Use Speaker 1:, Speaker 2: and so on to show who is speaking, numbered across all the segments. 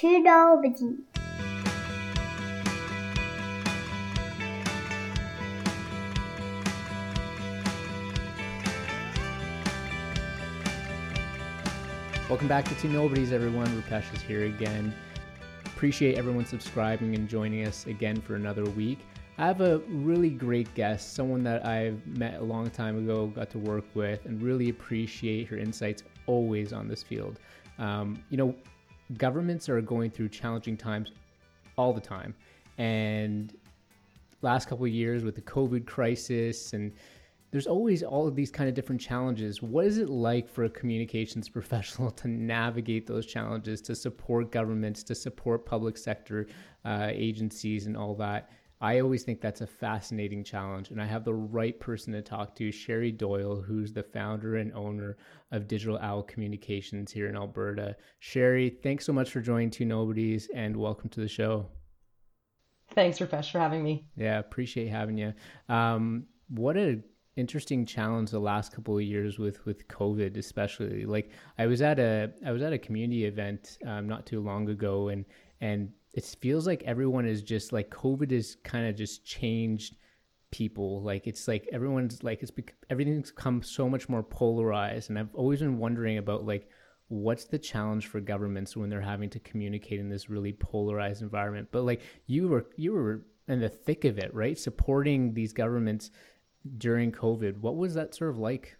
Speaker 1: to nobody.
Speaker 2: Welcome back to Two Nobodies, everyone. Rupesh is here again. Appreciate everyone subscribing and joining us again for another week. I have a really great guest, someone that I've met a long time ago, got to work with, and really appreciate her insights always on this field. Um, you know, governments are going through challenging times all the time, and last couple of years with the COVID crisis and there's always all of these kind of different challenges. What is it like for a communications professional to navigate those challenges, to support governments, to support public sector uh, agencies, and all that? I always think that's a fascinating challenge, and I have the right person to talk to, Sheri Doyle, who's the founder and owner of Digital Owl Communications here in Alberta. Sheri, thanks so much for joining Two Nobodies, and welcome to the show.
Speaker 3: Thanks, Rupesh, for having me.
Speaker 2: Yeah, appreciate having you. Um, what a interesting challenge the last couple of years with with COVID, especially. Like I was at a I was at a community event um, not too long ago, and and it feels like everyone is just like COVID has kind of just changed people. Like it's like everyone's like it's bec- everything's come so much more polarized, and I've always been wondering about like what's the challenge for governments when they're having to communicate in this really polarized environment. But like you were you were in the thick of it, right? Supporting these governments during COVID. What was that sort of like?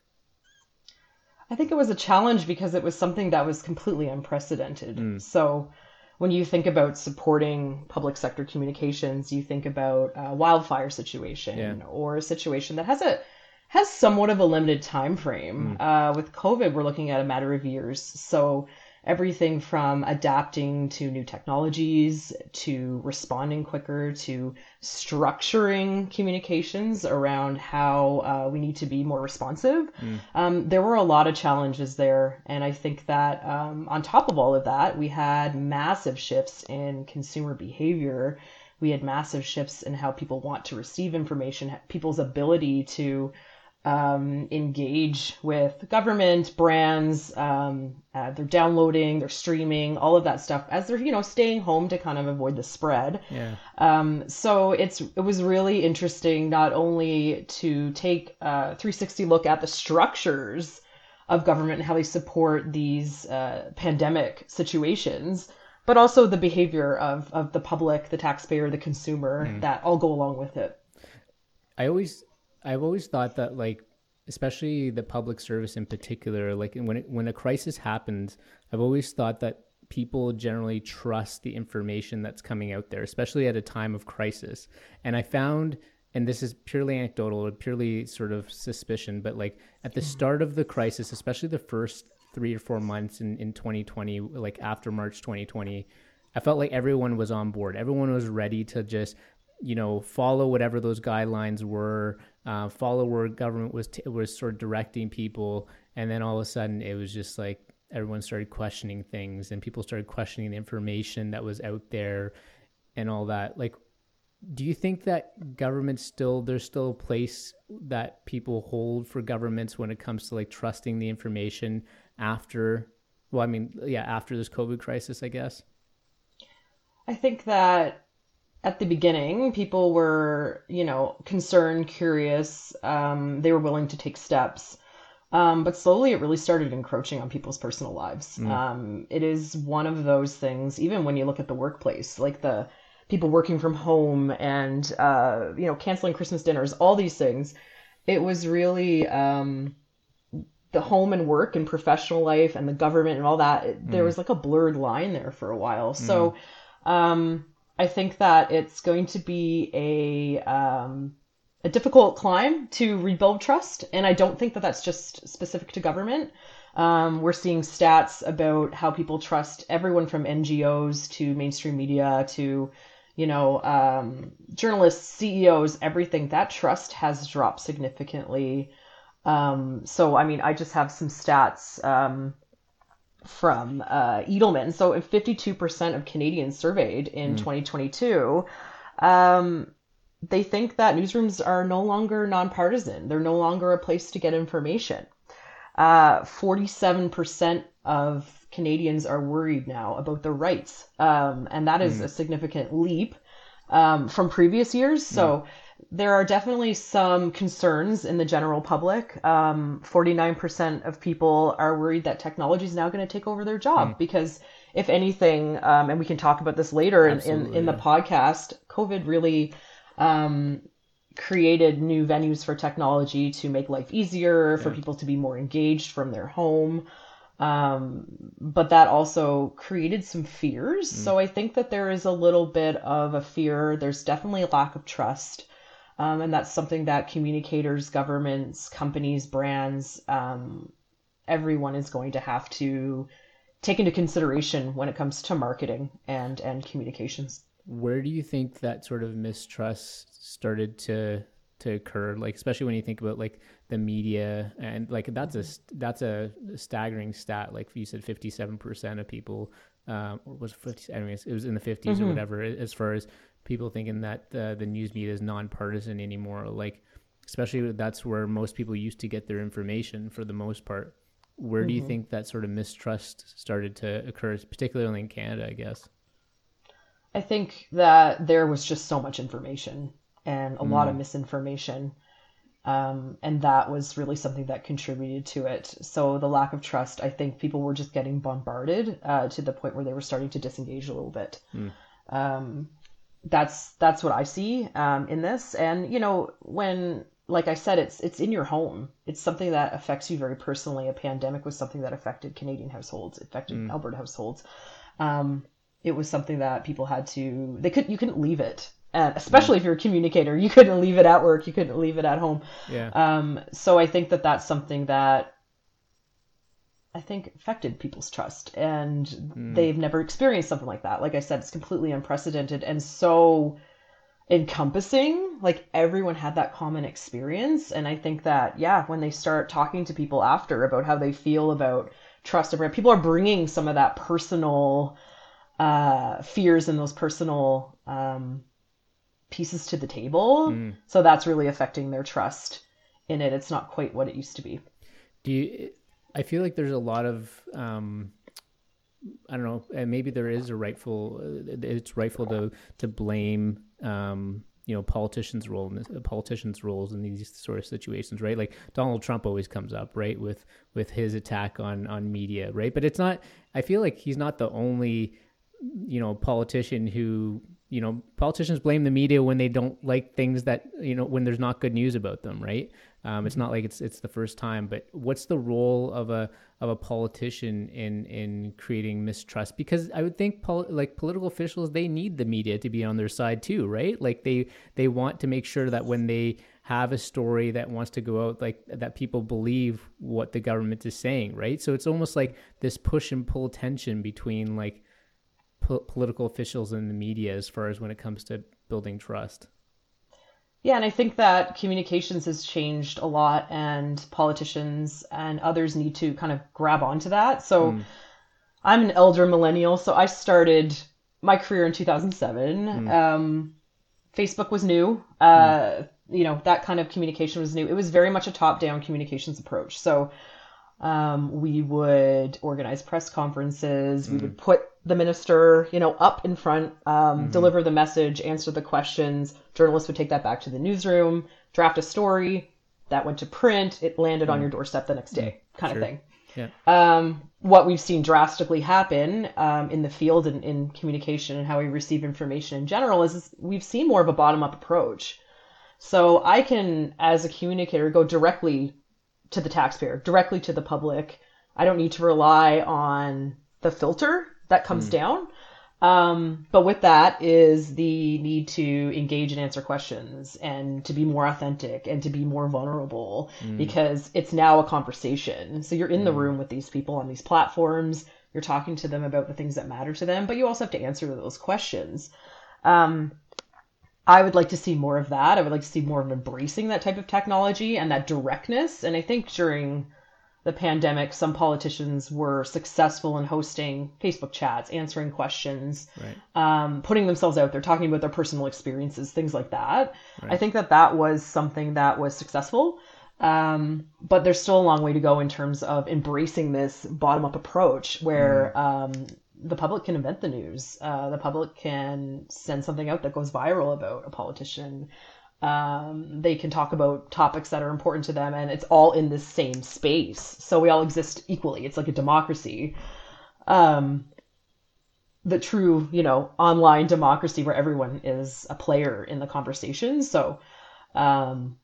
Speaker 3: I think it was a challenge because it was something that was completely unprecedented. Mm. So when you think about supporting public sector communications, you think about a wildfire situation yeah. or a situation that has a has somewhat of a limited time frame. Mm. Uh, with COVID, we're looking at a matter of years. So everything from adapting to new technologies to responding quicker to structuring communications around how uh, we need to be more responsive. Mm. Um, there were a lot of challenges there. And I think that um, on top of all of that, we had massive shifts in consumer behavior. We had massive shifts in how people want to receive information, people's ability to um, engage with government brands. Um, uh, they're downloading, they're streaming, all of that stuff as they're you know staying home to kind of avoid the spread.
Speaker 2: Yeah.
Speaker 3: Um, so it's it was really interesting not only to take a 360 look at the structures of government and how they support these uh, pandemic situations. But also the behavior of, of the public, the taxpayer, the consumer mm. that all go along with it.
Speaker 2: I always I've always thought that like especially the public service in particular like when it, when a crisis happens I've always thought that people generally trust the information that's coming out there especially at a time of crisis. And I found and this is purely anecdotal purely sort of suspicion but like at the start of the crisis especially the first 3 or 4 months in in 2020 like after March 2020 I felt like everyone was on board. Everyone was ready to just you know, follow whatever those guidelines were, uh, follow where government was t- was sort of directing people, and then all of a sudden it was just like everyone started questioning things, and people started questioning the information that was out there, and all that. Like, do you think that government still there's still a place that people hold for governments when it comes to like trusting the information after? Well, I mean, yeah, after this COVID crisis, I guess.
Speaker 3: I think that at the beginning, people were, you know, concerned, curious. Um, they were willing to take steps. Um, but slowly it really started encroaching on people's personal lives. Mm. Um, it is one of those things, even when you look at the workplace, like the people working from home and, uh, you know, canceling Christmas dinners, all these things. It was really um, the home and work and professional life and the government and all that. It, mm. There was like a blurred line there for a while. Mm. So, um, I think that it's going to be a um, a difficult climb to rebuild trust, and I don't think that that's just specific to government. Um, we're seeing stats about how people trust everyone from NGOs to mainstream media to, you know, um, journalists, CEOs, everything. That trust has dropped significantly. Um, so, I mean, I just have some stats. From uh, Edelman. So, 52% of Canadians surveyed in mm. 2022, um, they think that newsrooms are no longer nonpartisan. They're no longer a place to get information. uh, 47% of Canadians are worried now about their rights. Um, and that is mm. a significant leap um, from previous years. So mm. There are definitely some concerns in the general public. Um, 49% of people are worried that technology is now going to take over their job mm. because if anything, um, and we can talk about this later in, in, in, the podcast, COVID really um, created new venues for technology to make life easier, for people to be more engaged from their home. Um, but that also created some fears. Mm. So I think that there is a little bit of a fear. There's definitely a lack of trust. Um, and that's something that communicators, governments, companies, brands, um, everyone is going to have to take into consideration when it comes to marketing and, and communications.
Speaker 2: Where do you think that sort of mistrust started to to occur? Like especially when you think about like the media and like that's a that's a staggering stat. Like you said, fifty seven percent of people um, was fifty. Anyways, it was in the 50s mm-hmm. or whatever. As far as people thinking that uh, the news media is nonpartisan anymore, like especially that's where most people used to get their information for the most part. Where mm-hmm. do you mm-hmm. think that sort of mistrust started to occur, particularly in Canada? I guess.
Speaker 3: I think that there was just so much information and a mm. lot of mm. misinformation. Um, and that was really something that contributed to it. So the lack of trust, I think people were just getting bombarded uh, to the point where they were starting to disengage a little bit. Mm. Um, that's that's what I see um, in this. And you know, when like I said, it's it's in your home. It's something that affects you very personally. A pandemic was something that affected Canadian households, affected mm. Alberta households. Um, it was something that people had to they could you couldn't leave it and especially if you're a communicator you couldn't leave it at work you couldn't leave it at home
Speaker 2: yeah
Speaker 3: um so i think that that's something that i think affected people's trust and mm. they've never experienced something like that like i said it's completely unprecedented and so encompassing like everyone had that common experience and i think that yeah when they start talking to people after about how they feel about trust and people are bringing some of that personal uh, fears and those personal um, pieces to the table. Mm. So that's really affecting their trust in it. It's not quite what it used to be.
Speaker 2: Do you? I feel like there's a lot of um, I don't know, maybe there is a rightful. It's rightful to to blame. Um, you know politicians' role in this, politicians' roles in these sort of situations, right? Like Donald Trump always comes up, right, with with his attack on on media, right? But it's not. I feel like he's not the only you know politician who you know politicians blame the media when they don't like things that you know when there's not good news about them right um, it's not like it's it's the first time but what's the role of a of a politician in in creating mistrust? Because i would think pol- like political officials they need the media to be on their side too right? Like they they want to make sure that when they have a story that wants to go out like that people believe what the government is saying right? So it's almost like this push and pull tension between like po- political officials and the media as far as when it comes to building trust.
Speaker 3: Yeah, and I think that communications has changed a lot, and politicians and others need to kind of grab onto that. So mm. I'm an elder millennial, so I started my career in 2007. Mm. Um, Facebook was new. Uh, mm. You know, that kind of communication was new. It was very much a top down communications approach. So um, we would organize press conferences. We would hmm. put the minister, you know, up in front, um, mm-hmm. deliver the message, answer the questions. Journalists would take that back to the newsroom, draft a story that went to print. It landed mm-hmm. on mm. your doorstep the next day, mm-hmm. kind sure. of thing.
Speaker 2: Yeah.
Speaker 3: Um, what we've seen drastically happen um, in the field and in communication and how we receive information in general is, is we've seen more of a bottom up approach. So I can, as a communicator, go directly to the taxpayer, directly to the public. I don't need to rely on the filter that comes mm. down. Um, but with that is the need to engage and answer questions and to be more authentic and to be more vulnerable mm. because it's now a conversation. So you're in mm. the hmm. room with these people on these platforms. You're talking to them about the things that matter to them, but you also have to answer those questions. Um, I would like to see more of that. I would like to see more of embracing that type of technology and that directness. And I think during the pandemic, some politicians were successful in hosting Facebook chats, answering questions,
Speaker 2: right.
Speaker 3: um, putting themselves out there, talking about their personal experiences, things like that. Right. I think that that was something that was successful. Um, but there's still a long way to go in terms of embracing this bottom up approach where mm. um, the public can invent the news. Uh, the public can send something out that goes viral about a politician. Um, they can talk about topics that are important to them, and it's all in this same space. So we all exist equally. It's like a democracy. Um, the true, you know, online democracy where everyone is a player in the conversation. So, um,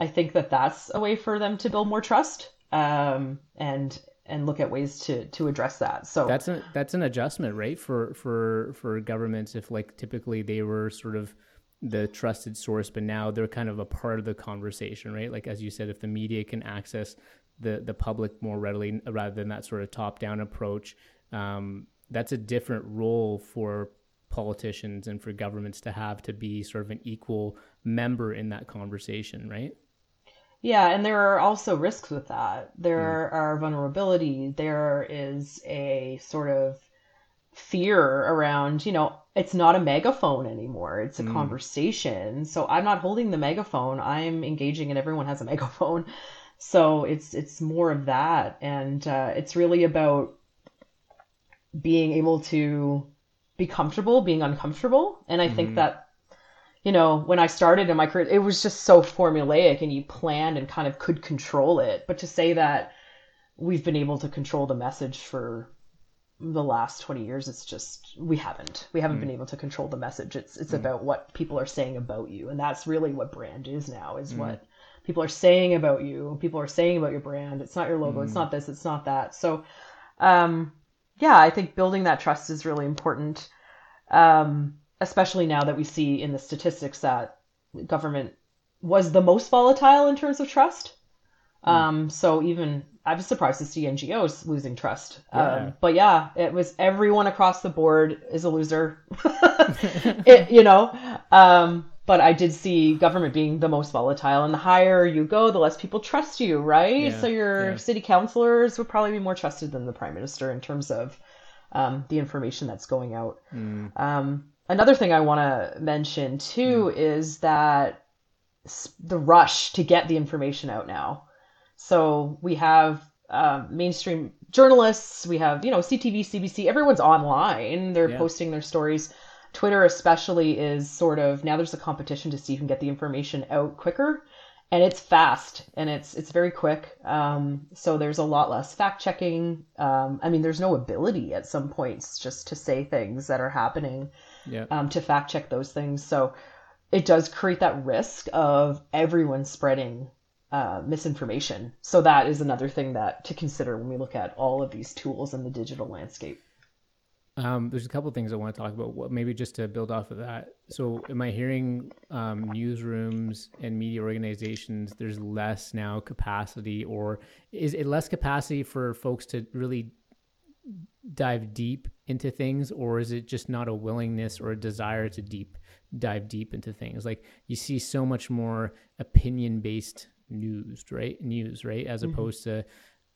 Speaker 3: I think that that's a way for them to build more trust um, and and look at ways to to address that. So
Speaker 2: that's a, that's an adjustment, right? For for for governments, if like typically they were sort of the trusted source, but now they're kind of a part of the conversation, right? Like as you said, if the media can access the the public more readily rather than that sort of top down approach, um, that's a different role for politicians and for governments to have to be sort of an equal member in that conversation, right?
Speaker 3: Yeah, and there are also risks with that. There mm. are vulnerabilities. There is a sort of fear around, you know, it's not a megaphone anymore. It's a mm. conversation. So I'm not holding the megaphone. I'm engaging and everyone has a megaphone. So it's it's more of that and uh, it's really about being able to be comfortable being uncomfortable. And I mm. think mm-hmm. that you know, when I started in my career, it was just so formulaic and you planned and kind of could control it. But to say that we've been able to control the message for the last 20 years, it's just, we haven't. We haven't mm. been able to control the message. It's, it's mm. about what people are saying about you. And that's really what brand is now, is mm. what people are saying about you. People are saying about your brand. It's not your logo. It's mm. not this. It's not that. So, um, yeah, I think building that trust is really important. Um, especially now that we see in the statistics that government was the most volatile in terms of trust. Mm. Um, so even I was surprised to see NGOs losing trust. Yeah. Um, but yeah, it was everyone across the board is a loser. it, you know, um, but I did see government being the most volatile, and the higher you go, the less people trust you, right? Yeah. So your yeah. city councilors would probably be more trusted than the prime minister in terms of um, the information that's going out. Mm. Another thing I want to mention too mm. is that the rush to get the information out now. So we have um, mainstream journalists, we have you know CTV, CBC, everyone's online. They're yeah. posting their stories. Twitter especially is sort of now there's a competition to see who can get the information out quicker and it's fast and it's it's very quick. Um, so there's a lot less fact checking. Um, I mean, there's no ability at some points just to say things that are happening yeah. um, to fact check those things. So it does create that risk of everyone spreading uh, misinformation. So that is another thing that to consider when we look at all of these tools in the digital landscape.
Speaker 2: Um, there's a couple things I want to talk about. What, maybe just to build off of that. So, am I hearing um, newsrooms and media organizations? There's less now capacity, or is it less capacity for folks to really dive deep into things or is it just not a willingness or a desire to deep dive deep into things? Like you see so much more opinion based news right? News right? As mm-hmm. opposed to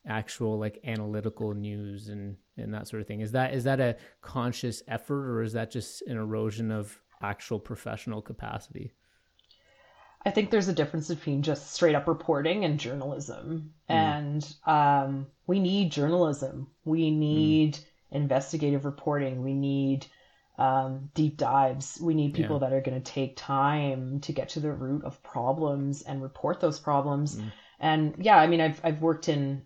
Speaker 2: actual like analytical news and and that sort of thing. Is that is that a conscious effort or is that just an erosion of actual professional capacity
Speaker 3: I think there's a difference between just straight up reporting and journalism. Mm. And um, we need journalism. We need mm. investigative reporting. We need um, deep dives. We need people yeah. that are going to take time to get to the root of problems and report those problems. Mm. And yeah, I mean, I've I've worked in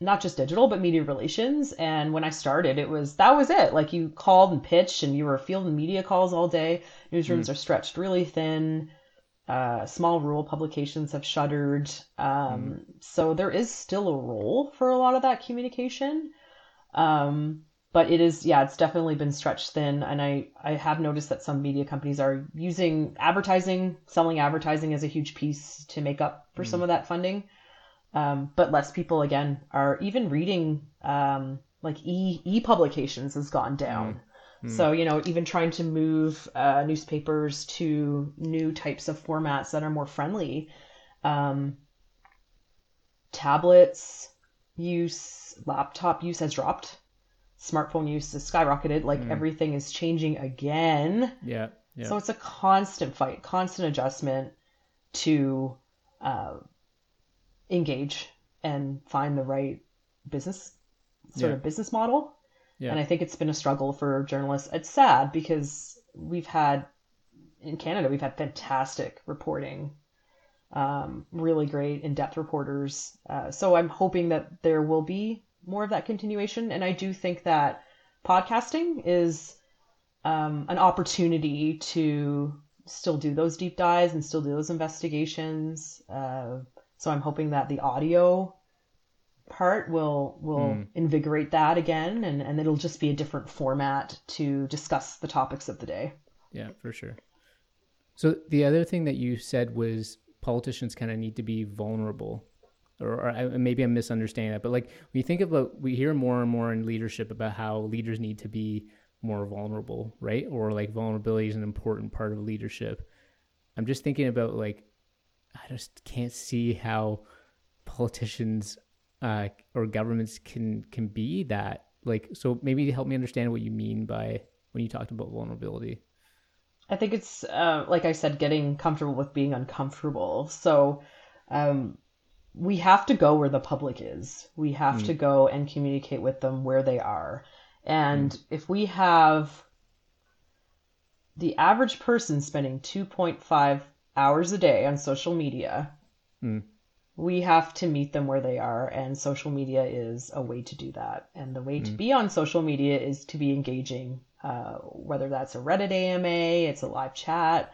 Speaker 3: not just digital but media relations and when i started it was that was it like you called and pitched and you were fielding media calls all day newsrooms mm. are stretched really thin uh, small rural publications have shuttered. Um, mm. So there is still a role for a lot of that communication. Um, but it is, yeah, it's definitely been stretched thin. And I, I have noticed that some media companies are using advertising, selling advertising as a huge piece to make up for mm. some of that funding. Um, but less people, again, are even reading um, like e e publications has gone down. Mm. So, you know, even trying to move uh, newspapers to new types of formats that are more friendly. Um, tablets use, laptop use has dropped. Smartphone use has skyrocketed. Like mm. everything is changing again.
Speaker 2: Yeah, yeah.
Speaker 3: So it's a constant fight, constant adjustment to uh, engage and find the right business sort
Speaker 2: Yeah.
Speaker 3: of business model.
Speaker 2: Yeah.
Speaker 3: And I think it's been a struggle for journalists. It's sad because we've had in Canada we've had fantastic reporting, um, really great in-depth reporters. Uh, so I'm hoping that there will be more of that continuation. And I do think that podcasting is um, an opportunity to still do those deep dives and still do those investigations. Uh, so I'm hoping that the audio part will will
Speaker 2: Mm.
Speaker 3: invigorate that again and, and it'll just be a different format to discuss the topics of the day.
Speaker 2: Yeah, for sure. So the other thing that you said was politicians kind of need to be vulnerable, or, or I, maybe I'm misunderstanding that. But like when you think about, we hear more and more in leadership about how leaders need to be more vulnerable, right? Or like vulnerability is an important part of leadership. I'm just thinking about like, I just can't see how politicians uh, or governments can can be that. Like, so maybe help me understand what you mean by when you talked about vulnerability.
Speaker 3: I think it's uh, like I said, getting comfortable with being uncomfortable. So um, we have to go where the public is. We have to go and communicate with them where they are. And if we have the average person spending 2.5 hours a day on social media,
Speaker 2: Mm.
Speaker 3: We have to meet them where they are. And social media is a way to do that. And the way to be on social media is to be engaging, uh, whether that's a Reddit AMA, it's a live chat.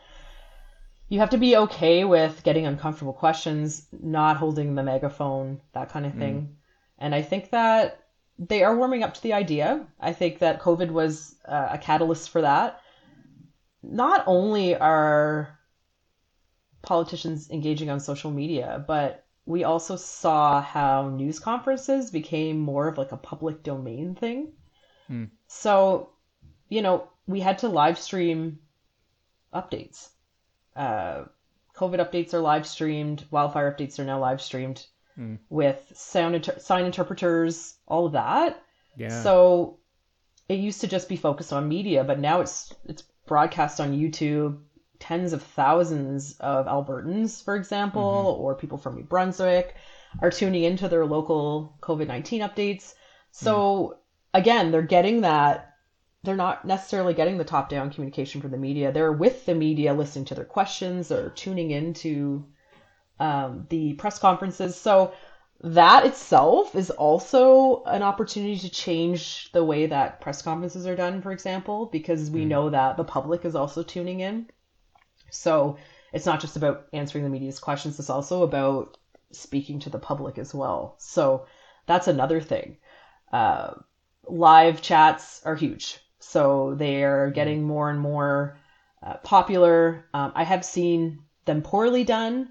Speaker 3: You have to be okay with getting uncomfortable questions, not holding the megaphone, that kind of thing. And I think that they are warming up to the idea. I think that COVID was uh, a catalyst for that. Not only are politicians engaging on social media, but we also saw how news conferences became more of like a public domain thing.
Speaker 2: Hmm.
Speaker 3: So, you know, we had to live stream updates. Uh, COVID updates are live streamed. Wildfire updates are now live streamed
Speaker 2: Hmm.
Speaker 3: with sound inter- sign interpreters, all of that.
Speaker 2: Yeah.
Speaker 3: So it used to just be focused on media, but now it's it's broadcast on YouTube. Tens of thousands of Albertans, for example, mm-hmm. or people from New Brunswick are tuning into their local COVID 19 updates. So mm-hmm. again, they're getting that. They're not necessarily getting the top down communication from the media. They're with the media, listening to their questions or tuning into um, the press conferences. So that itself is also an opportunity to change the way that press conferences are done, for example, because we mm-hmm. know that the public is also tuning in. So it's not just about answering the media's questions, it's also about speaking to the public as well. So that's another thing. Uh, live chats are huge. So they're getting more and more uh, popular. Um, I have seen them poorly done.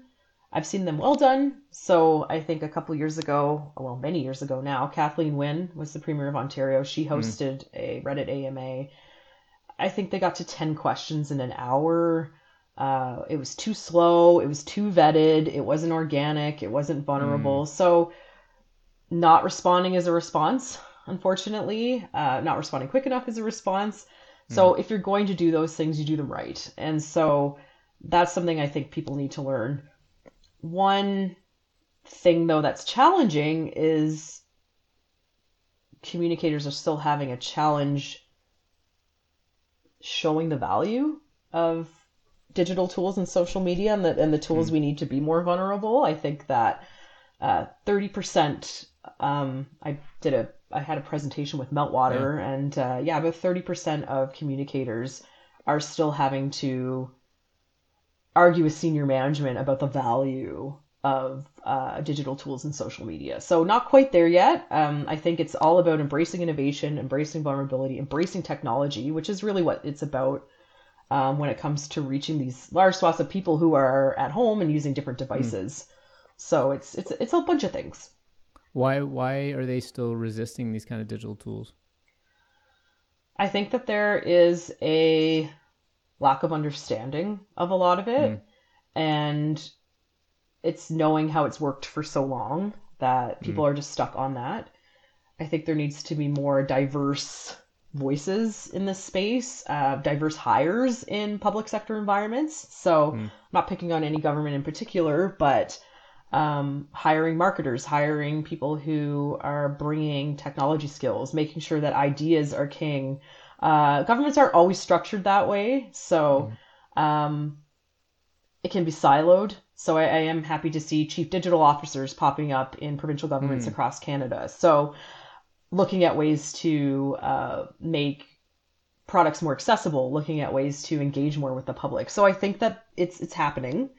Speaker 3: I've seen them well done. So I think a couple years ago, well, many years ago now, Kathleen Wynne was the Premier of Ontario. She hosted a Reddit AMA. I think they got to 10 questions in an hour. Uh, it was too slow. It was too vetted. It wasn't organic. It wasn't vulnerable. So not responding is a response, unfortunately. Uh, not responding quick enough is a response. So if you're going to do those things, you do them right. And so that's something I think people need to learn. One thing, though, that's challenging is communicators are still having a challenge showing the value of digital tools and social media and the, and the tools we need to be more vulnerable. I think that uh, 30%, um, I did a, I had a presentation with Meltwater and uh, yeah, about 30% of communicators are still having to argue with senior management about the value of uh, digital tools and social media. So not quite there yet. Um, I think it's all about embracing innovation, embracing vulnerability, embracing technology, which is really what it's about um, when it comes to reaching these large swaths of people who are at home and using different hmm. devices. So it's it's it's a bunch of things.
Speaker 2: Why why are they still resisting these kind of digital tools?
Speaker 3: I think that there is a lack of understanding of a lot of it, hmm. and it's knowing how it's worked for so long that people hmm. are just stuck on that. I think there needs to be more diverse voices in this space, uh, diverse hires in public sector environments. So, I'm not picking on any government in particular, but um, hiring marketers, hiring people who are bringing technology skills, making sure that ideas are king. Uh, governments aren't always structured that way, so um, it can be siloed. So I, I, am happy to see chief digital officers popping up in provincial governments mm. across Canada. So looking at ways to uh, make products more accessible, looking at ways to engage more with the public. So I think that it's it's happening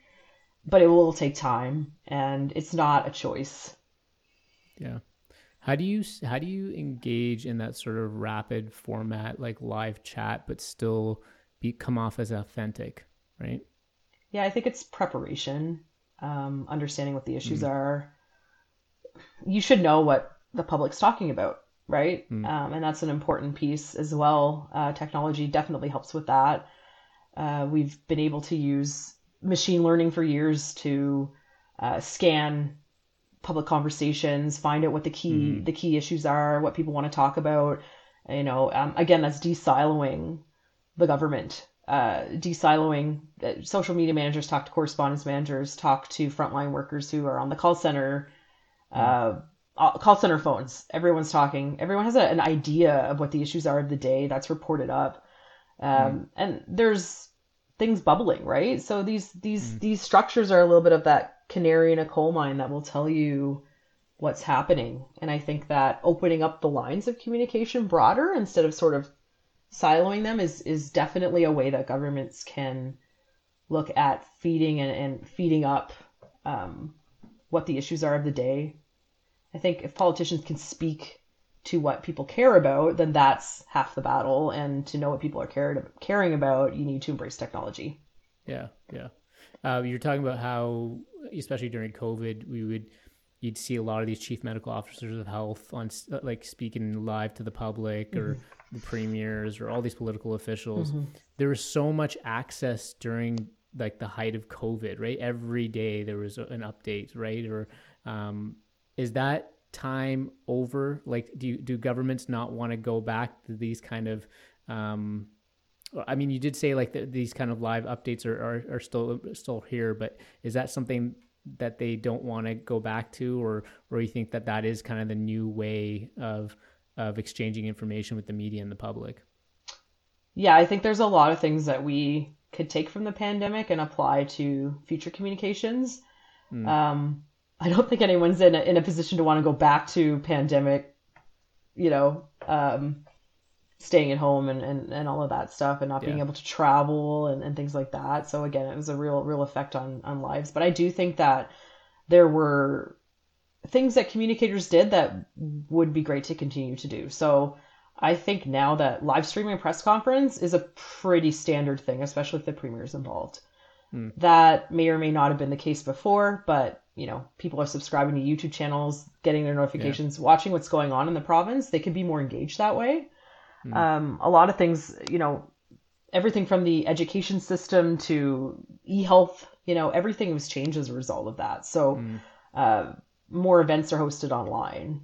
Speaker 3: but it will take time and it's not a choice.
Speaker 2: Yeah. How do you how do you engage in that sort of rapid format like live chat but still be come off as authentic, right?
Speaker 3: Yeah, I think it's preparation, um, understanding what the issues mm. are. You should know what the public's talking about, right? Mm. Um, and that's an important piece as well. Uh, technology definitely helps with that. Uh, we've been able to use machine learning for years to uh, scan public conversations, find out what the key mm. the key issues are, what people want to talk about. You know, um, again, that's de-siloing the government, uh, de-siloing. Uh, social media managers talk to correspondence managers, talk to frontline workers who are on the call center. Mm. Uh, call center phones. Everyone's talking. Everyone has a, an idea of what the issues are of the day. That's reported up. Um, mm. And there's things bubbling, right? So these these mm. these structures are a little bit of that canary in a coal mine that will tell you what's happening. And I think that opening up the lines of communication broader instead of sort of siloing them is is definitely a way that governments can look at feeding and, and feeding up um, what the issues are of the day. I think if politicians can speak to what people care about, then that's half the battle. And to know what people are cared, caring about, you need to embrace technology.
Speaker 2: Yeah, yeah. Uh, you're talking about how, especially during COVID, we would you'd see a lot of these chief medical officers of health on like speaking live to the public or mm-hmm. the premiers or all these political officials. Mm-hmm. There was so much access during like the height of COVID, right? Every day there was an update, right? Or um, is that time over? Like, do do governments not want to go back to these kind of? Um, I mean, you did say like the, these kind of live updates are, are, are still still here, but is that something that they don't want to go back to, or or you think that that is kind of the new way of of exchanging information with the media and the public?
Speaker 3: Yeah, I think there's a lot of things that we could take from the pandemic and apply to future communications. Mm. Um, I don't think anyone's in a, in a position to want to go back to pandemic, you know, um, staying at home and, and, and all of that stuff and not yeah. being able to travel and, and things like that. So again, it was a real, real effect on, on lives. But I do think that there were things that communicators did that would be great to continue to do. So I think now that live streaming a press conference is a pretty standard thing, especially if the premier is involved. Mm. That may or may not have been the case before, but you know, people are subscribing to YouTube channels, getting their notifications, yeah. watching what's going on in the province. They could be more engaged that way. Mm. Um, a lot of things, you know, everything from the education system to e-health, you know, everything was changed as a result of that. So, mm. uh, more events are hosted online.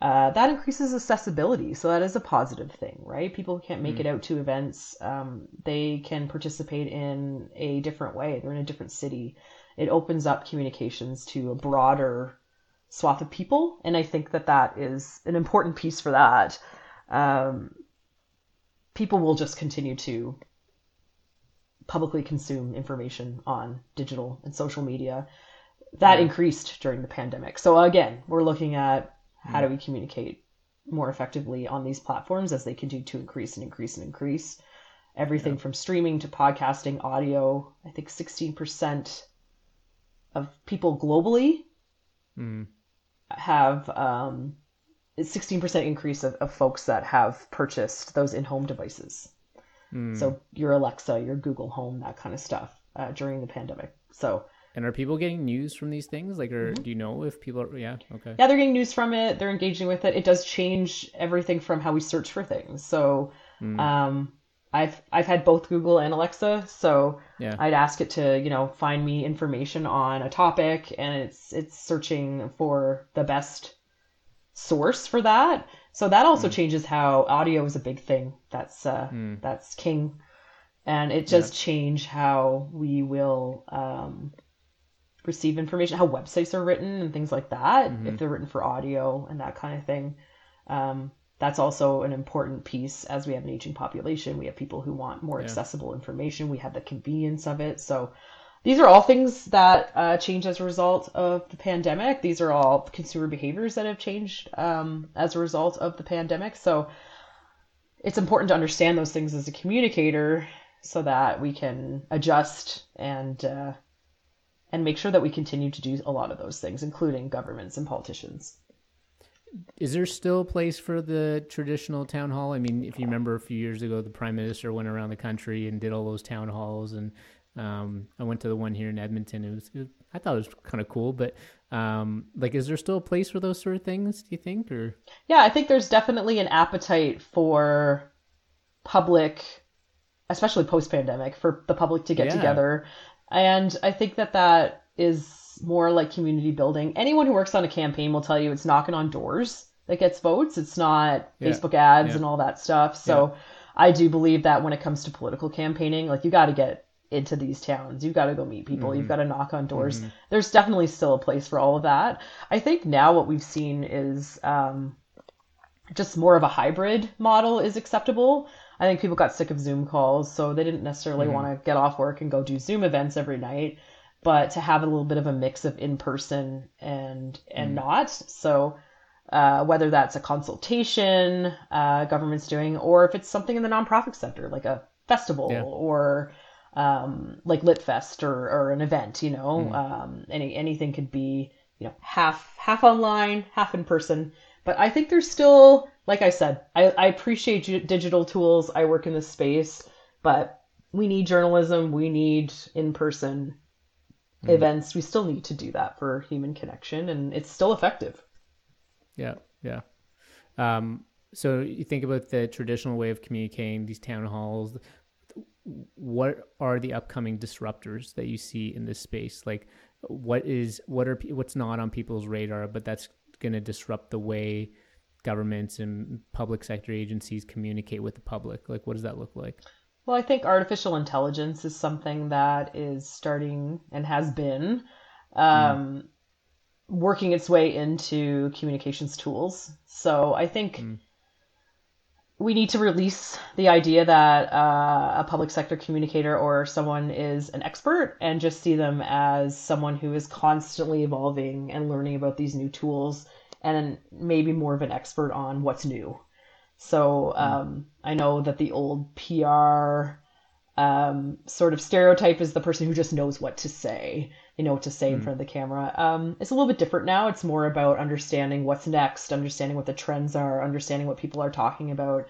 Speaker 3: Uh, that increases accessibility, so that is a positive thing, right? People can't make mm. it out to events. Um, they can participate in a different way. They're in a different city it opens up communications to a broader swath of people. And I think that that is an important piece for that. Um, people will just continue to publicly consume information on digital and social media. That yeah. increased during the pandemic. So again, we're looking at how do we communicate more effectively on these platforms as they continue to increase and increase and increase. Everything yeah. from streaming to podcasting, audio. I think 16% of people globally mm. have um, 16% increase of, of folks that have purchased those in-home devices. Mm. So your Alexa, your Google Home, that kind of stuff uh, during the pandemic. So
Speaker 2: and are people getting news from these things? Like, or mm-hmm. do you know if people are? Yeah, okay.
Speaker 3: Yeah, they're getting news from it. They're engaging with it. It does change everything from how we search for things. So, mm. um, I've I've had both Google and Alexa, so yeah. I'd ask it to you know find me information on a topic, and it's it's searching for the best source for that. So that also mm. changes how audio is a big thing. That's uh, mm. that's king, and it does yeah. change how we will um, receive information, how websites are written and things like that, mm-hmm. if they're written for audio and that kind of thing. Um, that's also an important piece as we have an aging population. We have people who want more yeah. accessible information. We have the convenience of it. So these are all things that uh, change as a result of the pandemic. These are all consumer behaviors that have changed um, as a result of the pandemic. So it's important to understand those things as a communicator so that we can adjust and uh, and make sure that we continue to do a lot of those things, including governments and politicians
Speaker 2: is there still a place for the traditional town hall? I mean, if you remember a few years ago, the prime minister went around the country and did all those town halls, and um, I went to the one here in Edmonton. It was, it I thought it was kind of cool, but um, like, is there still a place for those sort of things? Do you think, or
Speaker 3: yeah, I think there's definitely an appetite for public, especially post pandemic, for the public to get yeah. together, and I think that that is more like community building. Anyone who works on a campaign will tell you it's knocking on doors that gets votes. It's not yeah. Facebook ads yeah. and all that stuff. So yeah. I do believe that when it comes to political campaigning, like you got to get into these towns. You've got to go meet people. Mm-hmm. You've got to knock on doors. Mm-hmm. There's definitely still a place for all of that. I think now what we've seen is um, just more of a hybrid model is acceptable. I think people got sick of Zoom calls, so they didn't necessarily mm-hmm. want to get off work and go do Zoom events every night but to have a little bit of a mix of in person and and mm. not. So uh, whether that's a consultation uh, government's doing, or if it's something in the nonprofit sector, like a festival yeah. or um, like Litfest or, or an event, you know, mm. um, any anything could be, you know, half half online, half in person. But I think there's still, like I said, I, I appreciate digital tools. I work in this space, but we need journalism. We need in person mm. events, we still need to do that for human connection, and it's still effective.
Speaker 2: Yeah, yeah. Um, so you think about the traditional way of communicating, these town halls. What are the upcoming disruptors that you see in this space? Like, what is what are what's not on people's radar, but that's going to disrupt the way governments and public sector agencies communicate with the public? Like, what does that look like?
Speaker 3: Well, I think artificial intelligence is something that is starting and has been um, mm. working its way into communications tools. So I think mm. we need to release the idea that uh, a public sector communicator or someone is an expert and just see them as someone who is constantly evolving and learning about these new tools and maybe more of an expert on what's new. So hmm. um, I know that the old PR um, sort of stereotype is the person who just knows what to say, you know what to say mm. in hmm. front of the camera. Um, it's a little bit different now. It's more about understanding what's next, understanding what the trends are, understanding what people are talking about,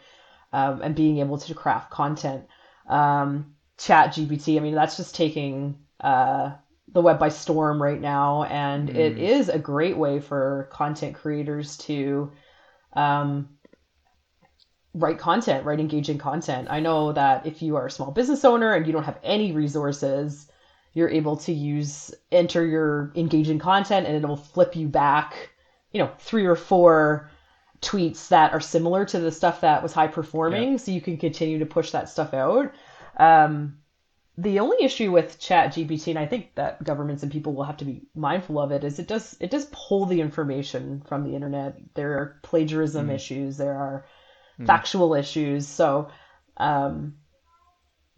Speaker 3: um, and being able to craft content. Um, Chat GPT, I mean, that's just taking uh, the web by storm right now, and mm. it hmm. a great way for content creators to um, write content, write engaging content. I know that if you are a small business owner and you don't have any resources, you're able to use enter your engaging content and it'll flip you back, you know, three or four tweets that are similar to the stuff that was high performing yeah. so you can continue to push that stuff out. Um, the only issue with chat gpt and i think that governments and people will have to be mindful of it is it does it does pull the information from the internet there are plagiarism mm. issues there are. Factual issues. So um,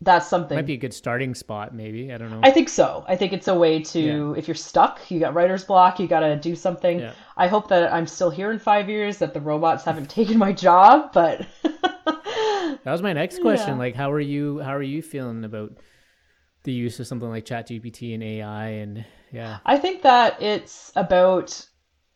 Speaker 3: that's something.
Speaker 2: Might be a good starting spot, maybe. I don't know.
Speaker 3: I think so. I think it's a way to, yeah. if you're stuck, you got writer's block, you got to do something. Yeah. I hope that I'm still here in five years, that the robots haven't taken my job, but.
Speaker 2: that was my next question. Yeah. Like, how are you? How are you feeling about the use of something like ChatGPT and AI? And yeah,
Speaker 3: I think that it's about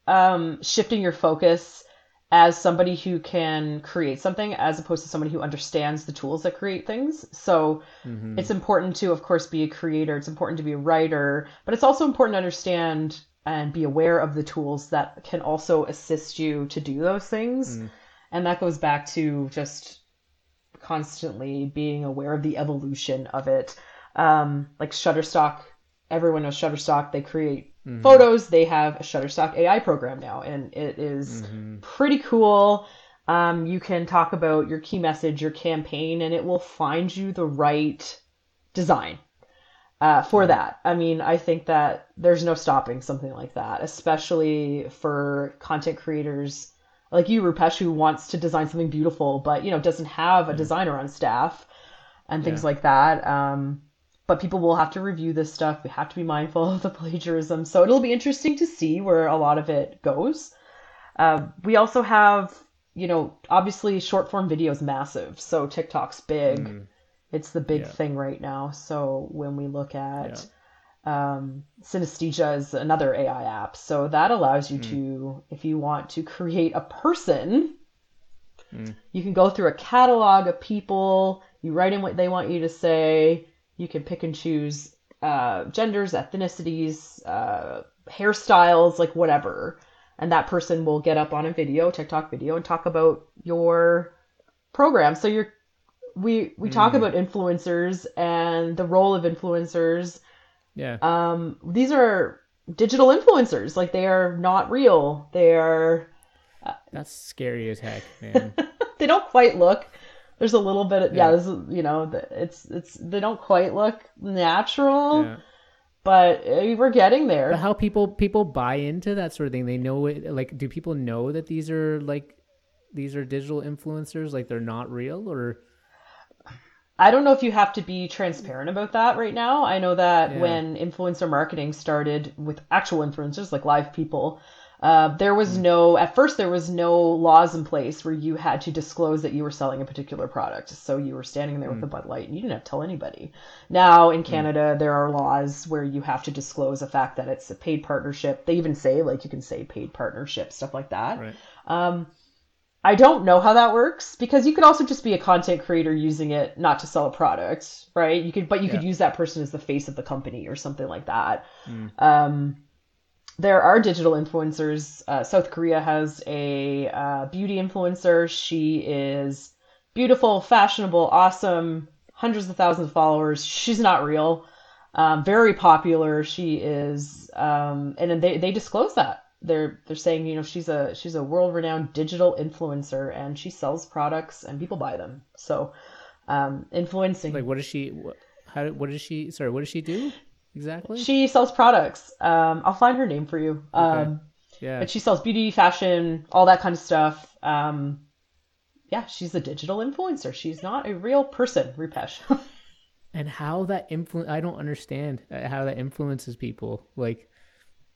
Speaker 3: um, shifting your focus as somebody who can create something as opposed to somebody who understands the tools that create things. So mm-hmm. it's important to, of course, be a creator. It's important to be a writer, but it's also important to understand and be aware of the tools that can also assist you to do those things. Mm. And that goes back to just constantly being aware of the evolution of it. Um, like Shutterstock, everyone knows Shutterstock. They create mm-hmm. photos. They have a Shutterstock AI program now, and it is mm-hmm. pretty cool. Um, you can talk about your key message, your campaign, and it will find you the right design. uh, for that. I mean, I think that there's no stopping something like that, especially for content creators like you, Rupesh, who wants to design something beautiful, but you know doesn't have a designer on staff and things
Speaker 2: Yeah.
Speaker 3: like that. Um, but people will have to review this stuff. We have to be mindful of the plagiarism. So it'll be interesting to see where a lot of it goes. Uh, we also have, you know, obviously short form video is massive. So TikTok's big.
Speaker 2: Mm,
Speaker 3: It's the big
Speaker 2: Yeah.
Speaker 3: thing right now. So when we look at um, Synthesia is another AI app. So that allows you to, if you want to create a person,
Speaker 2: Mm.
Speaker 3: you can go through a catalog of people, you write in what they want you to say, you can pick and choose uh, genders, ethnicities, uh, hairstyles, like whatever. And that person will get up on a video, TikTok video, and talk about your program. So you're we we talk
Speaker 2: Mm.
Speaker 3: about influencers and the role of influencers
Speaker 2: yeah.
Speaker 3: um, these are digital influencers. Like they are not real. They are.
Speaker 2: That's scary as heck, man.
Speaker 3: They don't quite look. There's a little bit. Of, yeah.
Speaker 2: Yeah.
Speaker 3: This is, you know. It's it's. They don't quite look natural,
Speaker 2: yeah.
Speaker 3: but uh, we're getting there.
Speaker 2: But how people people buy into that sort of thing? They know it. Like, do people know that these are like these are digital influencers? Like they're not real, or
Speaker 3: I don't know if you have to be transparent about that right now. I know that
Speaker 2: Yeah.
Speaker 3: when influencer marketing started with actual influencers, like live people, uh, there was no, at first, there was no laws in place where you had to disclose that you were selling a particular product. So you were standing there with a Bud Light and you didn't have to tell anybody. Now in Canada, there are laws where you have to disclose the fact that it's a paid partnership. They even say, like, you can say paid partnership, stuff like that.
Speaker 2: right?
Speaker 3: Um, I don't know how that works because you could also just be a content creator using it not to sell a product, right? You could, but you could use that person as the face of the company or something like that.
Speaker 2: Mm.
Speaker 3: Um, there are digital influencers. Uh, South Korea has a uh, beauty influencer. She is beautiful, fashionable, awesome, hundreds of thousands of followers. She's not real. Um, very popular. She is, um, and they they disclose that they're they're saying you know she's a she's a world renowned digital influencer and she sells products and people buy them. So um, influencing.
Speaker 2: Like, what does she? What, how? What does she? Sorry, what does she do exactly?
Speaker 3: She sells products. Um, I'll find her name for you. Um,
Speaker 2: yeah.
Speaker 3: But she sells beauty, fashion, all that kind of stuff. Um, yeah, she's a digital influencer. She's not a real person, Rupesh.
Speaker 2: and how that influence? I don't understand uh, how that influences people. Like,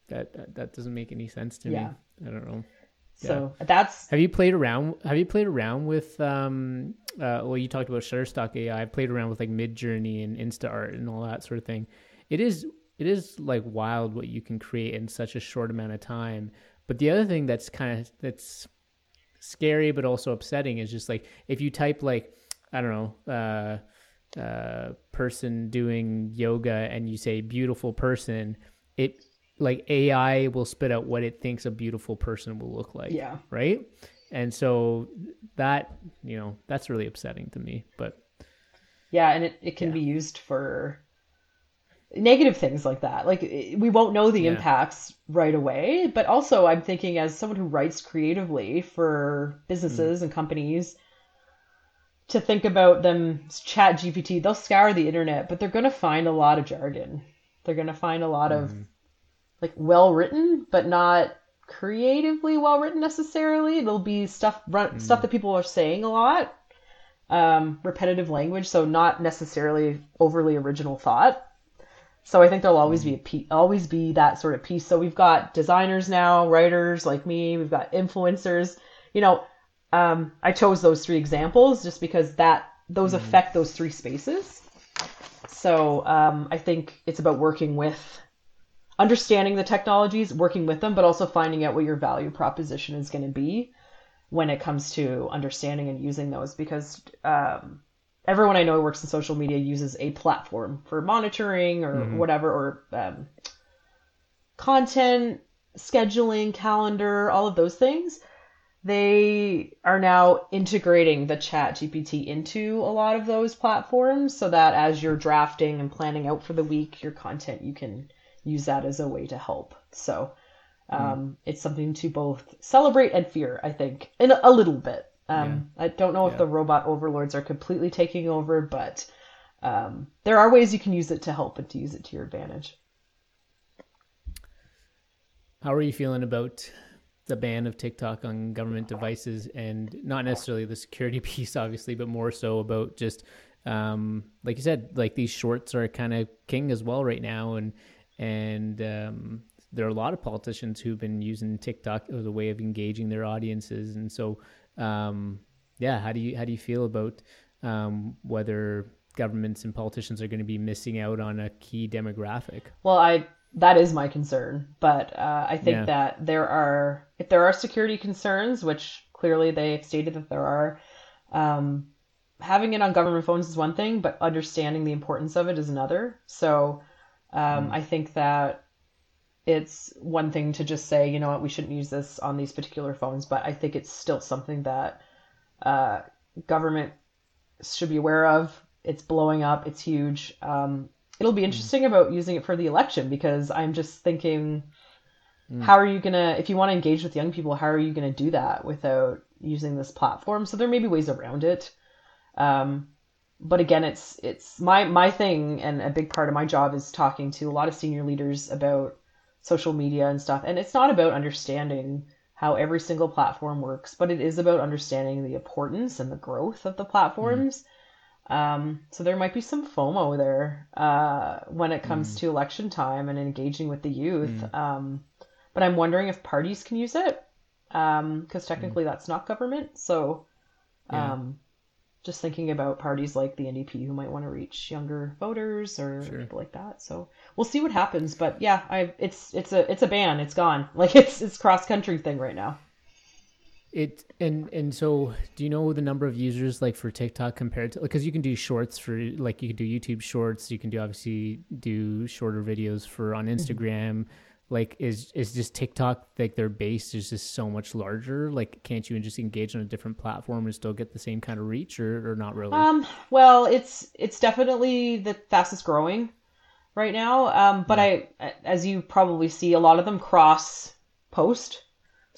Speaker 2: that that, that doesn't make any sense to
Speaker 3: Yeah.
Speaker 2: me. I don't know.
Speaker 3: so that's
Speaker 2: Have you played around? Have you played around with? Um, uh, well, you talked about Shutterstock AI. I've played around with like Midjourney and InstaArt and all that sort of thing. It is it is like wild what you can create in such a short amount of time. But the other thing that's kind of that's scary but also upsetting is just like if you type like I don't know uh, uh, person doing yoga and you say beautiful person, it like AI will spit out what it thinks a beautiful person will look like
Speaker 3: yeah.
Speaker 2: right? And so that you know that's really upsetting to me. But
Speaker 3: Yeah, and it, it can
Speaker 2: Yeah.
Speaker 3: be used for negative things like that. Like eh, we won't know the
Speaker 2: Yeah.
Speaker 3: impacts right away, but also I'm thinking as someone who writes creatively for businesses hmm. and companies to think about them chat GPT, they'll scour the internet, but they're going to find a lot of jargon. They're going to find a lot of hmm. like well written, but not creatively well written necessarily. It'll be stuff run, hmm. stuff that people are saying a lot, um, repetitive language, so not necessarily overly original thought. So I think there'll always be a pe- always be that sort of piece. So we've got designers now, writers like me, we've got influencers. You know, um, I chose those three examples just because that those affect those three spaces. So um, I think it's about working with understanding the technologies, working with them, but also finding out what your value proposition is going to be when it comes to understanding and using those. Because um, everyone I know who works in social media uses a platform for monitoring or whatever, or um, content scheduling, calendar, all of those things. They are now integrating the chat GPT into a lot of those platforms so that as you're drafting and planning out for the week your content, you can use that as a way to help. So um, it's something to both celebrate and fear, I think, in a, a little bit. Um, I don't know if
Speaker 2: Yeah.
Speaker 3: the robot overlords are completely taking over, but um, there are ways you can use it to help and to use it to your advantage.
Speaker 2: How are you feeling about the ban of TikTok on government devices and not necessarily the security piece, obviously, but more so about just, um, like you said, like these shorts are kind of king as well right now. And, and, um, there are a lot of politicians who've been using TikTok as a way of engaging their audiences. And so, um, yeah, how do you, how do you feel about, um, whether governments and politicians are going to be missing out on a key demographic?
Speaker 3: Well, I that is my concern. But uh, I think yeah. that there are, if there are security concerns, which clearly they have stated that there are, um, having it on government phones is one thing, but understanding the importance of it is another. So um, mm. I think that it's one thing to just say, you know what, we shouldn't use this on these particular phones, but I think it's still something that uh, government should be aware of. It's blowing up. It's huge. Um, it'll be hmm. interesting mm. about using it for the election because I'm just thinking, mm. how are you gonna, if you want to engage with young people, how are you gonna do that without using this platform? So there may be ways around it. Um, but again, it's it's my my thing, and a big part of my job is talking to a lot of senior leaders about social media and stuff. And it's not about understanding how every single platform works, but it is about understanding the importance and the growth of the platforms. Mm um, so there might be some FOMO there uh, when it comes mm. to election time and engaging with the youth. Mm. Um, but I'm wondering if parties can use it because um, technically mm. that's not government. So yeah. Just thinking about parties like the NDP who might want to reach younger voters or sure. people like that. So we'll see what happens. But yeah, I it's it's a it's a ban. It's gone. Like it's it's cross country thing right now.
Speaker 2: It and and so do you know the number of users like for TikTok compared to because you can do shorts for like you can do YouTube shorts, you can do obviously do shorter videos for on mm-hmm. Instagram. Mm-hmm. Like is is just TikTok like their base is just so much larger? Like can't you just engage on a different platform and still get the same kind of reach or, or not really?
Speaker 3: Um well it's it's definitely the fastest growing right now. Um but yeah. I as you probably see a lot of them cross post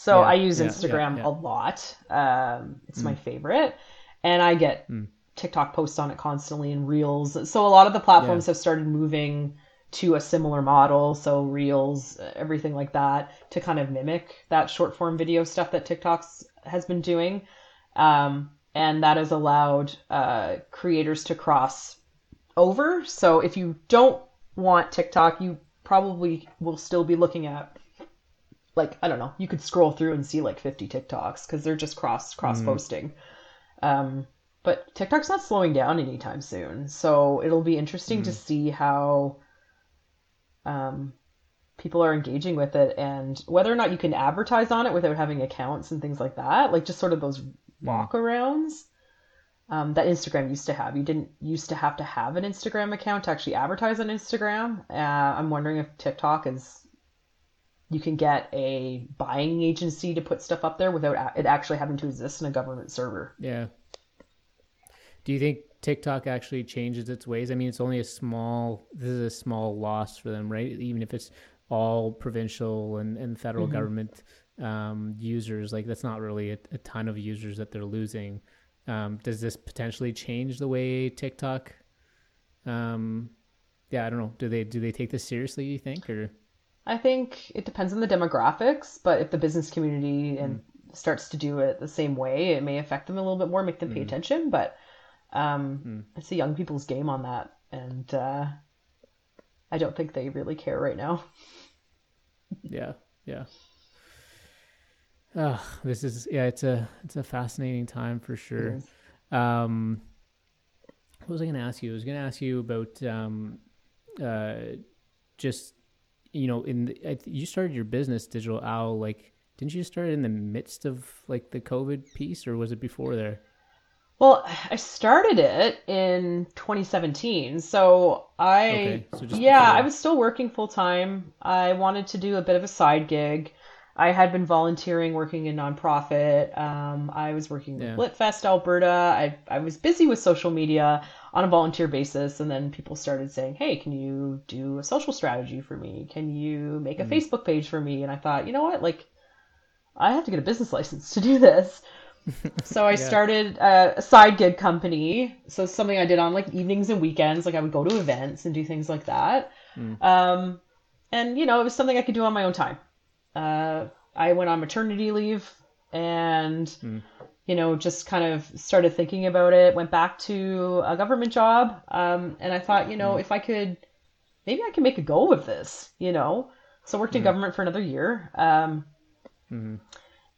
Speaker 3: so yeah, I use yeah, Instagram a lot. Um, it's mm. my favorite, and I get mm. TikTok posts on it constantly and Reels. So a lot of the platforms have started moving to a similar model. So Reels, everything like that, to kind of mimic that short form video stuff that TikTok's has been doing, um, and that has allowed uh, creators to cross over. So if you don't want TikTok, you probably will still be looking at like I don't know, you could scroll through and see like 50 TikToks because they're just cross cross posting. Mm. Um, but TikTok's not slowing down anytime soon, so it'll be interesting mm. to see how um, people are engaging with it and whether or not you can advertise on it without having accounts and things like that, like just sort of those walkarounds. Um, that Instagram used to have. You didn't used to have to have an Instagram account to actually advertise on Instagram. Uh, I'm wondering if TikTok is you can get a buying agency to put stuff up there without it actually having to exist in a government server.
Speaker 2: Yeah. Do you think TikTok actually changes its ways? I mean, it's only a small, this is a small loss for them, right? Even if it's all provincial and, and federal mm-hmm. government um, users, like that's not really a, a, ton of users that they're losing. Um, does this potentially change the way TikTok? Um, yeah, I don't know. Do they do they take this seriously? You think, or
Speaker 3: I think it depends on the demographics, but if the business community and mm. starts to do it the same way, it may affect them a little bit more, make them pay mm. attention. But um, mm. it's a young people's game on that, and uh, I don't think they really care right now.
Speaker 2: yeah, yeah. Oh, this is yeah, it's a it's a fascinating time for sure. Um, what was I going to ask you? I was going to ask you about um, uh, just you know, in the, you started your business, Digital Owl, like, didn't you start in the midst of like the COVID piece, or was it before there?
Speaker 3: Well, I started it in 2017. So I, okay, so yeah, I was still working full time. I wanted to do a bit of a side gig. I had been volunteering, working in nonprofit. Um, I was working with yeah. LitFest Alberta. I, I was busy with social media on a volunteer basis. And then people started saying, hey, can you do a social strategy for me? Can you make a mm. Facebook page for me? And I thought, you know what? Like, I have to get a business license to do this. So I
Speaker 2: Yeah.
Speaker 3: started a, a side gig company. So something I did on like evenings and weekends. Like I would go to events and do things like that. Um, and you know, it was something I could do on my own time. Uh, I went on maternity leave and you know just kind of started thinking about it. Went back to a government job. Um, and I thought, you know, if I could, maybe I can make a go of this. You know, so I worked in government for another year. Um,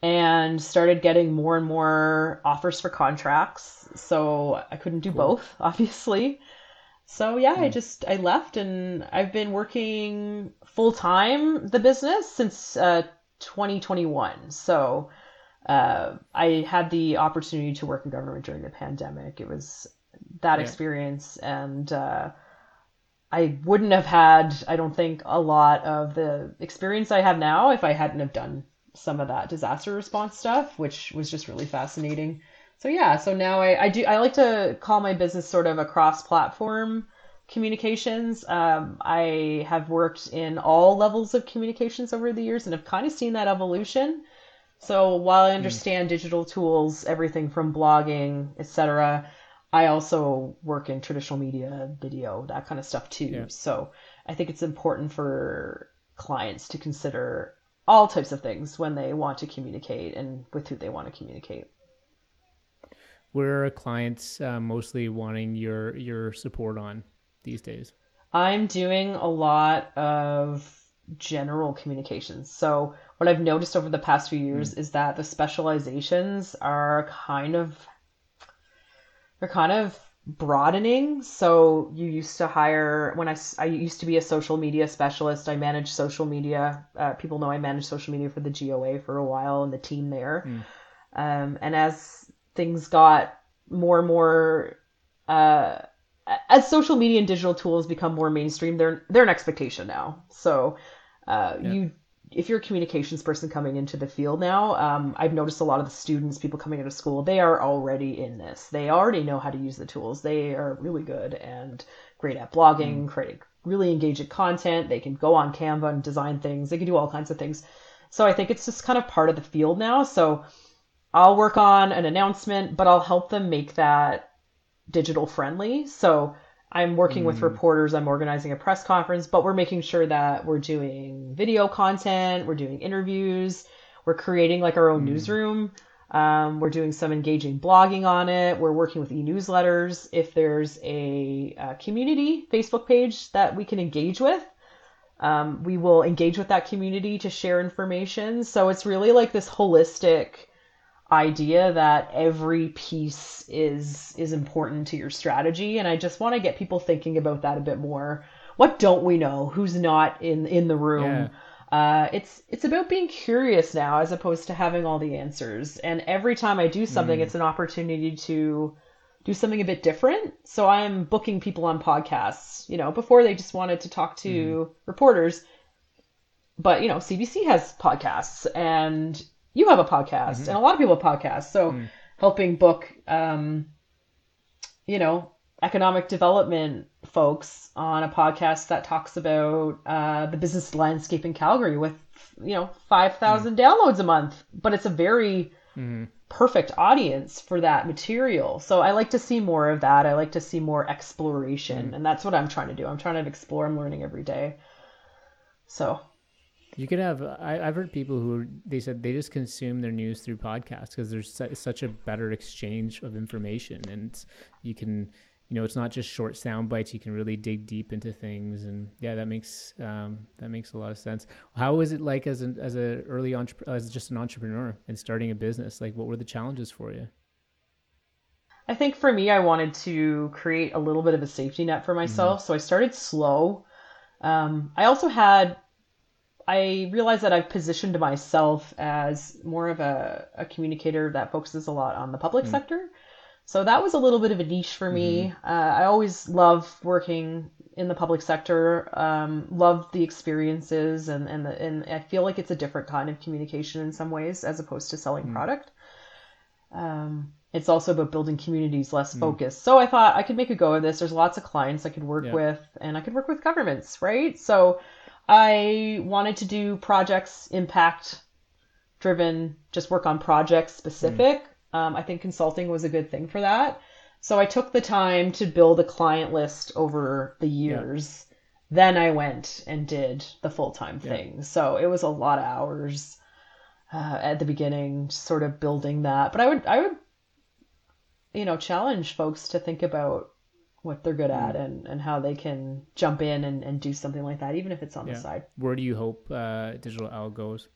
Speaker 3: and started getting more and more offers for contracts. So I couldn't do both, obviously. So yeah, I just I left and I've been working full time the business since uh, 2021. So uh, I had the opportunity to work in government during the pandemic. It was that
Speaker 2: Yeah.
Speaker 3: experience, and uh, I wouldn't have had, I don't think, a lot of the experience I have now if I hadn't have done some of that disaster response stuff, which was just really fascinating. So yeah, so now I, I do I like to call my business sort of a cross-platform communications. Um, I have worked in all levels of communications over the years and have kind of seen that evolution. So while I understand digital tools, everything from blogging, etc., I also work in traditional media, video, that kind of stuff too.
Speaker 2: Yeah.
Speaker 3: So I think it's important for clients to consider all types of things when they want to communicate and with who they want to communicate.
Speaker 2: Where are clients uh, mostly wanting your your support on these days?
Speaker 3: I'm doing a lot of general communications. So what I've noticed over the past few years is that the specializations are kind of they're kind of broadening. So you used to hire when I, I used to be a social media specialist. I managed social media. Uh, people know I managed social media for the GOA for a while and the team there. Um, and as things got more and more uh, as social media and digital tools become more mainstream, they're they're an expectation now. So uh, you if you're a communications person coming into the field now, um, I've noticed a lot of the students, people coming out of school, they are already in this. They already know how to use the tools. They are really good and great at blogging, creating really engaging content. They can go on Canva and design things. They can do all kinds of things. So I think it's just kind of part of the field now. So I'll work on an announcement, but I'll help them make that digital friendly. So I'm working with reporters, I'm organizing a press conference, but we're making sure that we're doing video content, we're doing interviews, we're creating like our own newsroom. Um, we're doing some engaging blogging on it. We're working with e-newsletters. If there's a, uh community Facebook page that we can engage with, um, we will engage with that community to share information. So it's really like this holistic idea that every piece is is important to your strategy and i just want to get people thinking about that a bit more. What don't we know? Who's not in in the room? Uh, it's it's about being curious now as opposed to having all the answers. And every time i do something it's an opportunity to do something a bit different. So i'm booking people on podcasts you know before they just wanted to talk to reporters. But you know cbc has podcasts and you have a podcast mm-hmm. and a lot of people have podcasts so mm. helping book um, you know economic development folks on a podcast that talks about uh, the business landscape in calgary with you know 5000 mm. downloads a month. But it's a very mm-hmm. perfect audience for that material. So i like to see more of that. I like to see more exploration mm. and that's what i'm trying to do. I'm trying to explore. I'm learning every day. So
Speaker 2: You could have. I, I've heard people who they said they just consume their news through podcasts because there's su- such a better exchange of information, and you can, you know, it's not just short sound bites. You can really dig deep into things, and yeah, that makes um, that makes a lot of sense. How was it like as an as a early entre- as just an entrepreneur and starting a business? Like, what were the challenges for you?
Speaker 3: I think for me, I wanted to create a little bit of a safety net for myself. So I started slow. Um, I also had, I realized that I've positioned myself as more of a, a communicator that focuses a lot on the public sector. So that was a little bit of a niche for me. Uh, I always love working in the public sector, um, love the experiences, and, and, the, and I feel like it's a different kind of communication in some ways as opposed to selling product. Um, it's also about building communities less focused. So I thought I could make a go of this. There's lots of clients I could work
Speaker 2: Yeah.
Speaker 3: with, and I could work with governments, right? So I wanted to do projects, impact driven, just work on projects specific. Um, I think consulting was a good thing for that. So I took the time to build a client list over the years. Yeah. Then I went and did the full time thing. So it was a lot of hours uh, at the beginning, sort of building that. But I would I would you know challenge folks to think about what they're good at mm. and, and how they can jump in and, and do something like that, even if it's on yeah. the side.
Speaker 2: Where do you hope uh, Digital Owl goes?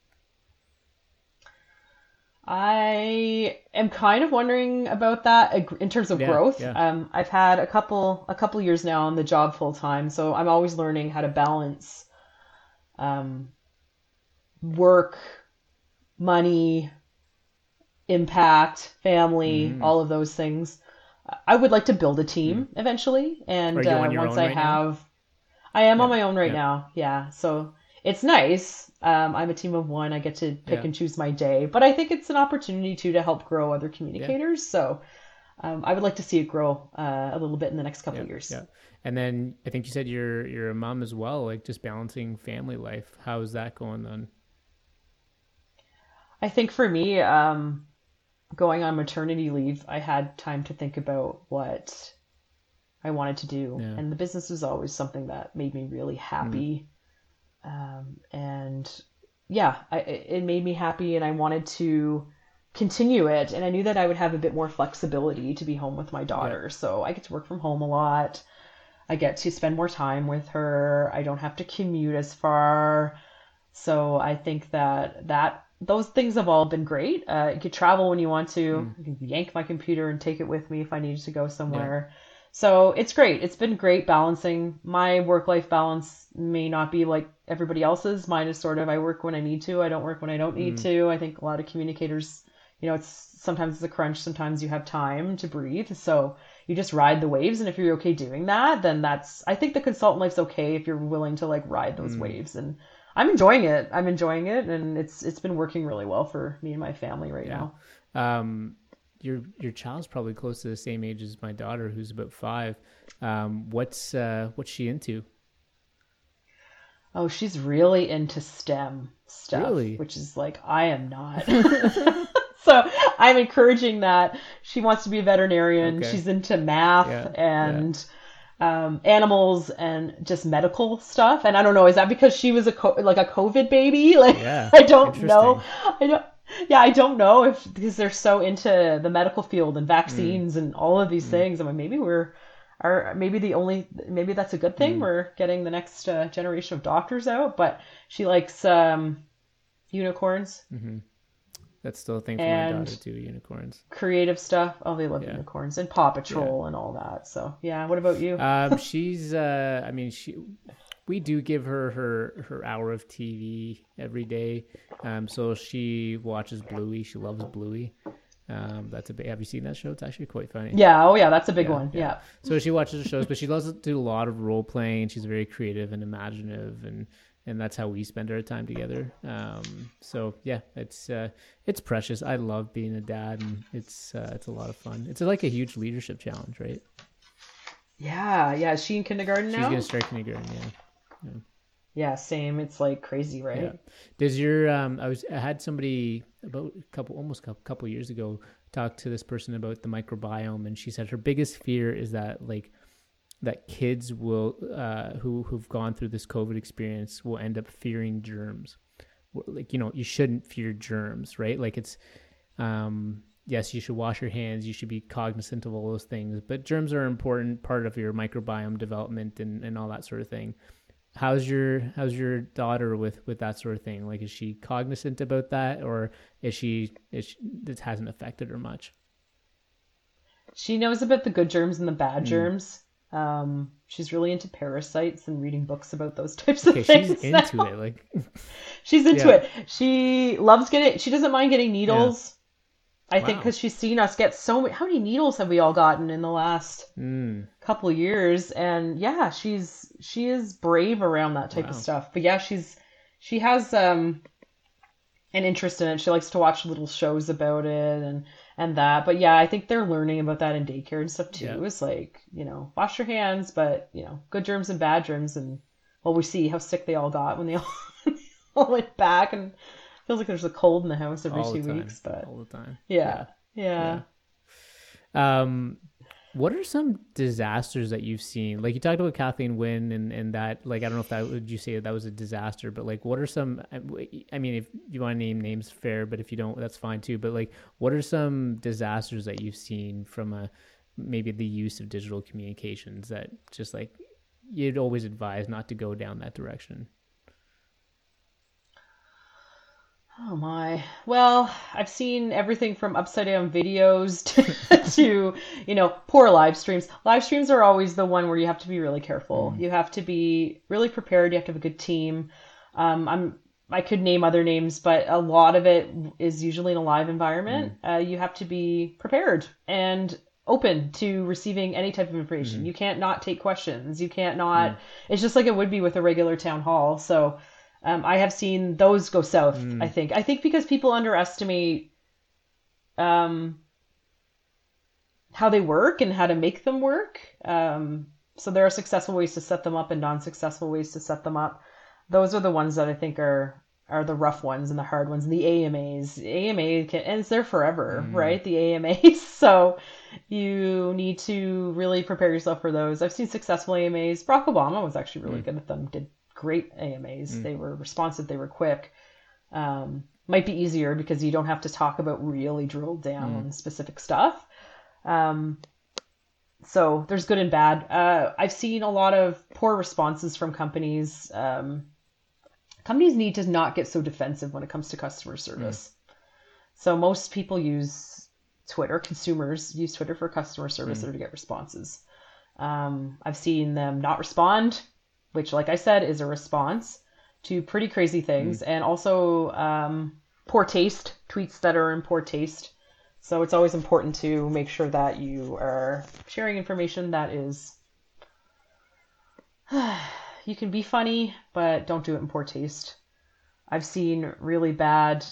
Speaker 3: I am kind of wondering about that in terms of yeah, growth. Yeah. Um, I've had a couple a couple years now on the job full time, so I'm always learning how to balance um, work, money, impact, family, mm. all of those things. I would like to build a team mm. eventually, and uh, once I right have, now? I am yeah. on my own right yeah. now. Yeah, so it's nice. Um, I'm a team of one. I get to pick yeah. and choose my day, but I think it's an opportunity too to help grow other communicators. So um, I would like to see it grow uh, a little bit in the next couple of years.
Speaker 2: Yeah, and then I think you said you're you're a mom as well. Like just balancing family life. How is that going then?
Speaker 3: I think for me, um, going on maternity leave, I had time to think about what I wanted to do. Yeah. And the business was always something that made me really happy. Mm. Um, and yeah, I, it made me happy and I wanted to continue it. And I knew that I would have a bit more flexibility to be home with my daughter. Yeah. So I get to work from home a lot. I get to spend more time with her. I don't have to commute as far. So I think that that those things have all been great. Uh, you could travel when you want to. Mm. I can yank my computer and take it with me if I needed to go somewhere. Yeah. So it's great. It's been great balancing. My work life balance may not be like everybody else's. Mine is sort of I work when I need to. I don't work when I don't need mm. to. I think a lot of communicators, you know, it's sometimes it's a crunch. Sometimes you have time to breathe. So you just ride the waves. And if you're okay doing that, then that's. I think the consultant life's okay if you're willing to like ride those mm. waves and I'm enjoying it. I'm enjoying it, and it's it's been working really well for me and my family right yeah.
Speaker 2: now. Um, your your child's probably close to the same age as my daughter, who's about five. Um, what's uh, what's she into?
Speaker 3: Oh, she's really into STEM stuff, really? which is like I am not. so I'm encouraging that. She wants to be a veterinarian. Okay. She's into math yeah, and. Yeah um, animals and just medical stuff. And I don't know, is that because she was a co- like a COVID baby? Like yeah, I don't know. I don't. Yeah, I don't know if because they're so into the medical field and vaccines mm. and all of these mm. things. I mean, maybe we're are maybe the only maybe that's a good thing. Mm. We're getting the next uh, generation of doctors out, but she likes um, unicorns.
Speaker 2: Mm-hmm. That's still a thing for and my daughter too. Unicorns.
Speaker 3: Creative stuff. Oh, they love yeah. unicorns and Paw Patrol yeah. and all that. So yeah. What about you?
Speaker 2: um, she's. Uh, I mean, she. We do give her her her hour of TV every day. Um, so she watches Bluey. She loves Bluey. Um, that's a big. Have you seen that show? It's actually quite funny.
Speaker 3: Yeah. Oh, yeah. That's a big yeah, one. Yeah. yeah.
Speaker 2: So she watches the shows, but she loves to do a lot of role playing. She's very creative and imaginative, and and that's how we spend our time together. Um, so yeah, it's uh, it's precious. I love being a dad, and it's uh, it's a lot of fun. It's like a huge leadership challenge, right?
Speaker 3: Yeah, yeah. Is she in kindergarten
Speaker 2: now?
Speaker 3: She's
Speaker 2: gonna start kindergarten. Yeah.
Speaker 3: yeah. Yeah, same. It's like crazy, right? Yeah.
Speaker 2: Does your um? I was I had somebody about a couple almost a couple years ago talk to this person about the microbiome, and she said her biggest fear is that like that kids will uh, who who've gone through this COVID experience will end up fearing germs. Like you know, you shouldn't fear germs, right? Like it's um, yes, you should wash your hands. You should be cognizant of all those things, but germs are an important part of your microbiome development and, and all that sort of thing. How's your how's your daughter with with that sort of thing? Like, is she cognizant about that, or is she is she, this hasn't affected her much?
Speaker 3: She knows about the good germs and the bad mm. germs. Um, she's really into parasites and reading books about those types okay, of things. She's into now. it, like she's into yeah. it. She loves getting. She doesn't mind getting needles. Yeah. I wow. think because she's seen us get so many. How many needles have we all gotten in the last mm. couple years? And yeah, she's she is brave around that type wow. of stuff. But yeah, she's she has um an interest in it. She likes to watch little shows about it and and that. But yeah, I think they're learning about that in daycare and stuff too. Yeah. It's like, you know, wash your hands, but you know, good germs and bad germs and well we see how sick they all got when they all, all went back and feels like there's a cold in the house every all two the weeks, but
Speaker 2: all the time.
Speaker 3: Yeah. Yeah.
Speaker 2: yeah. Um, what are some disasters that you've seen? Like you talked about Kathleen Wynne and, and that, like, I don't know if that would you say that was a disaster, but like, what are some, I mean, if you want to name names, fair, but if you don't, that's fine too. But like, what are some disasters that you've seen from a, maybe the use of digital communications that just like, you'd always advise not to go down that direction?
Speaker 3: Oh my. Well, I've seen everything from upside down videos to, to, you know, poor live streams. Live streams are always the one where you have to be really careful. Mm. You have to be really prepared. You have to have a good team. Um, I'm I could name other names, but a lot of it is usually in a live environment. Mm. Uh, you have to be prepared and open to receiving any type of information. Mm. You can't not take questions. You can't not. Mm. It's just like it would be with a regular town hall. So um, I have seen those go south. Mm. I think. I think because people underestimate um, how they work and how to make them work. Um, so there are successful ways to set them up and non-successful ways to set them up. Those are the ones that I think are are the rough ones and the hard ones. And the AMAs, AMA can, and it's there forever, mm. right? The AMAs. So you need to really prepare yourself for those. I've seen successful AMAs. Barack Obama was actually really mm. good at them. Did great AMAs. Mm. They were responsive, they were quick. Um, might be easier because you don't have to talk about really drilled down mm. specific stuff. Um, so there's good and bad. Uh, I've seen a lot of poor responses from companies. Um, companies need to not get so defensive when it comes to customer service. Mm. So most people use Twitter. Consumers use Twitter for customer service mm. or to get responses. Um, I've seen them not respond which, like I said, is a response to pretty crazy things mm. and also um, poor taste, tweets that are in poor taste. So it's always important to make sure that you are sharing information that is. you can be funny, but don't do it in poor taste. I've seen really bad,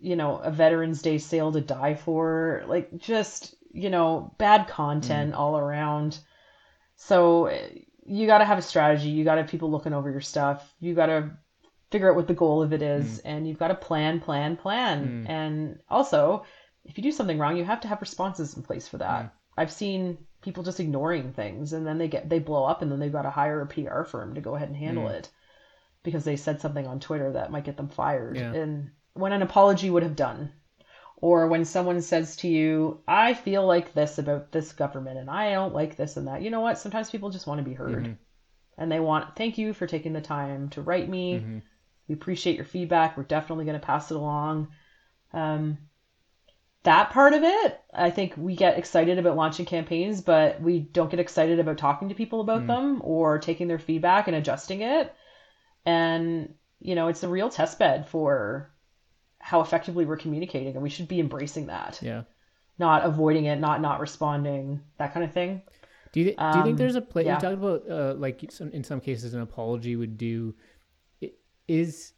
Speaker 3: you know, a Veterans Day sale to die for, like just, you know, bad content mm. all around. So you got to have a strategy. You got to have people looking over your stuff. You got to figure out what the goal of it is, mm. and you've got to plan, plan, plan. Mm. And also, if you do something wrong, you have to have responses in place for that. Mm. I've seen people just ignoring things, and then they get they blow up, and then they've got to hire a PR firm to go ahead and handle mm. it because they said something on Twitter that might get them fired. Yeah. And when an apology would have done, or when someone says to you, I feel like this about this government and I don't like this and that. You know what? Sometimes people just want to be heard. Mm-hmm. And they want, thank you for taking the time to write me. Mm-hmm. We appreciate your feedback. We're definitely going to pass it along. Um, that part of it, I think we get excited about launching campaigns, but we don't get excited about talking to people about mm-hmm. them or taking their feedback and adjusting it. And, you know, it's a real test bed for how effectively we're communicating and we should be embracing that.
Speaker 2: Yeah.
Speaker 3: Not avoiding it not not responding that kind of thing.
Speaker 2: Do you, th- um, do you think there's a place yeah. you talked about uh, like some, in some cases an apology would do is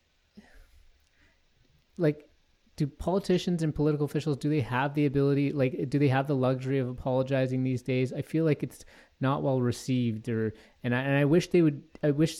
Speaker 2: like do politicians and political officials do they have the ability like do they have the luxury of apologizing these days? I feel like it's not well received or and I, and I wish they would i wish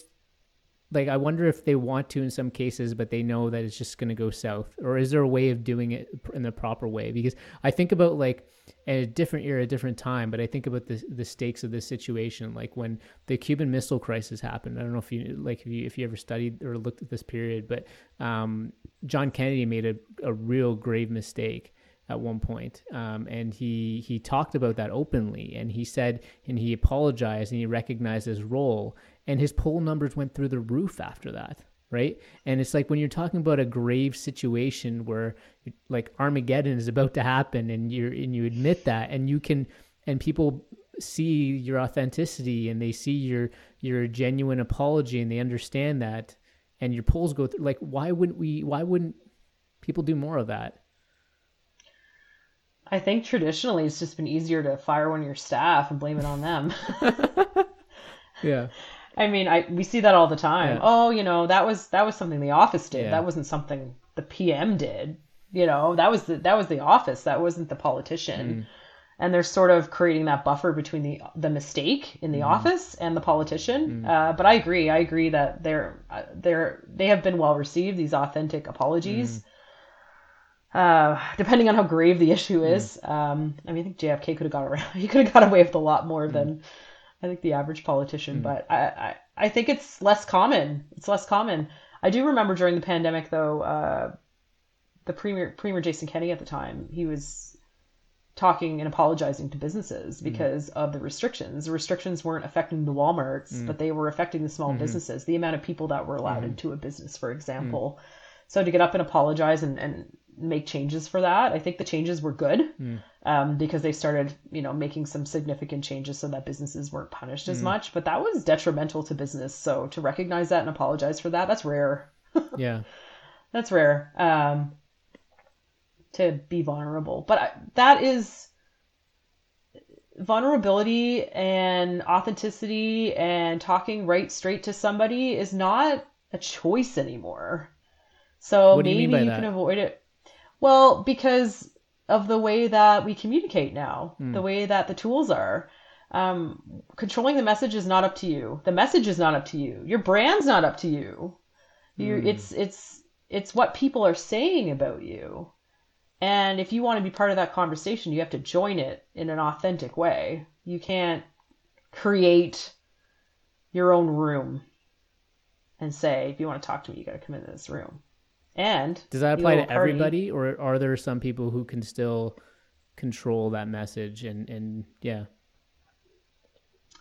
Speaker 2: like I wonder if they want to in some cases, but they know that it's just going to go south. Or is there a way of doing it in the proper way? Because I think about like a different era, a different time, but I think about the the stakes of this situation, like when the Cuban Missile Crisis happened. I don't know if you like if you if you ever studied or looked at this period, but um, John Kennedy made a, a real grave mistake at one point. Um, and he he talked about that openly and he said and he apologized and he recognized his role and his poll numbers went through the roof after that right and it's like when you're talking about a grave situation where like armageddon is about to happen and you're and you admit that and you can and people see your authenticity and they see your your genuine apology and they understand that and your polls go through like why wouldn't we why wouldn't people do more of that
Speaker 3: I think traditionally it's just been easier to fire one of your staff and blame it on them.
Speaker 2: yeah.
Speaker 3: I mean, I we see that all the time. Yeah. Oh, you know, that was that was something the office did. Yeah. That wasn't something the PM did. You know, that was the that was the office. That wasn't the politician. Mm. And they're sort of creating that buffer between the the mistake in the mm. office and the politician. Mm. Uh, but I agree. I agree that they're uh, they're they have been well received. These authentic apologies. uh, depending on how grave the issue is. Mm. Um, I mean, I think JFK could have got around. He could have got away with a lot more mm. than I think the average politician. Mm. But I, I, I think it's less common. It's less common. I do remember during the pandemic, though, uh, the premier premier Jason Kenney at the time, he was talking and apologizing to businesses mm. because mm. of the restrictions. The restrictions weren't affecting the Walmarts, mm. but they were affecting the small mm-hmm. businesses, the amount of people that were allowed mm. into a business, for example. Mm. So to get up and apologize and, and make changes for that. I think the changes were good mm. um, because they started, you know, making some significant changes so that businesses weren't punished as mm. much. But that was detrimental to business. So to recognize that and apologize for that, that's rare.
Speaker 2: yeah,
Speaker 3: that's rare. Um, to be vulnerable, but I, that is vulnerability and authenticity and talking right straight to somebody is not a choice anymore. So maybe you, you can avoid it. Well, because of the way that we communicate now, mm. the way that the tools are. Um, controlling the message is not up to you. The message is not up to you. Your brand's not up to you. You, mm. it's it's it's what people are saying about you. And if you want to be part of that conversation, you have to join it in an authentic way. You can't create your own room and say, if you want to talk to me, you got to come into this room. And
Speaker 2: does that apply to party. everybody, or are there some people who can still control that message? And and yeah,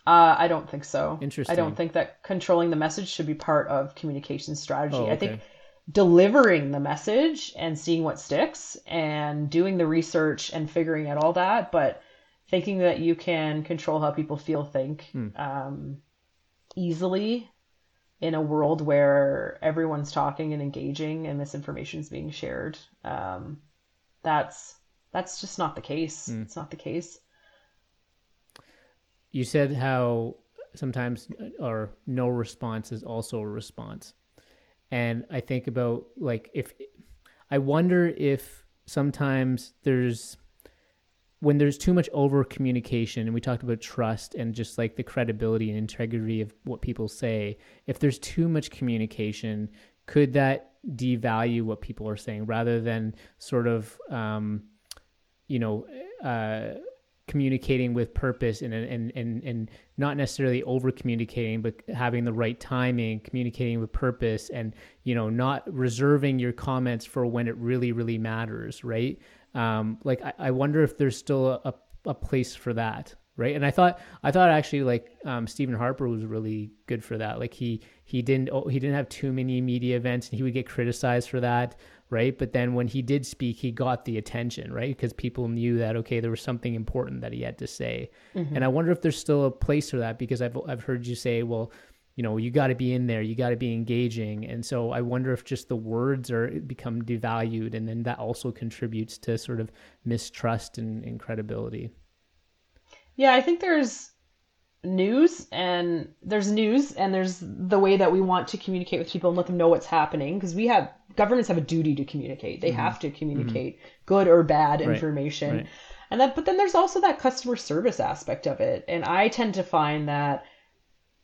Speaker 3: uh, I don't think so.
Speaker 2: Interesting.
Speaker 3: I don't think that controlling the message should be part of communication strategy. Oh, okay. I think delivering the message and seeing what sticks and doing the research and figuring out all that, but thinking that you can control how people feel, think hmm. um, easily in a world where everyone's talking and engaging and misinformation is being shared. Um, that's that's just not the case. Mm. It's not the case.
Speaker 2: You said how sometimes or no response is also a response. And I think about like if I wonder if sometimes there's when there's too much over communication and we talked about trust and just like the credibility and integrity of what people say if there's too much communication could that devalue what people are saying? Rather than sort of um, you know uh, communicating with purpose and, and and and not necessarily over communicating but having the right timing communicating with purpose and you know not reserving your comments for when it really really matters right um, like I, I, wonder if there's still a, a place for that right? And i thought i thought actually like um, stephen harper was really good for that. Like he he didn't oh, he didn't have too many media events and he would get criticized for that right? But then when he did speak he got the attention right? Because people knew that okay there was something important that he had to say. Mm-hmm. and i wonder if there's still a place for that because i've i've heard you say well you know you got to be in there you got to be engaging and so i wonder if just the words are become devalued and then that also contributes to sort of mistrust and, and credibility
Speaker 3: yeah i think there's news and there's news and there's the way that we want to communicate with people and let them know what's happening because we have governments have a duty to communicate they mm-hmm. have to communicate mm-hmm. good or bad right. information right. and that but then there's also that customer service aspect of it and i tend to find that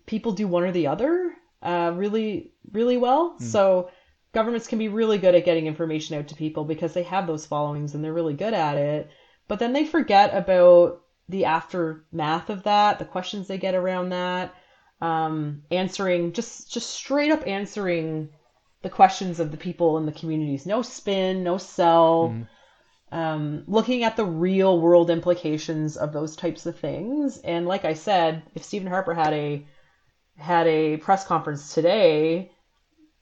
Speaker 3: people do one or the other uh, really, really well. Mm. So governments can be really good at getting information out to people because they have those followings and they're really good at it. But then they forget about the aftermath of that, the questions they get around that, um, answering just just straight up answering the questions of the people in the communities. No spin, no sell. Mm. Um, looking at the real world implications of those types of things. And like I said, if Stephen Harper had a had a press conference today,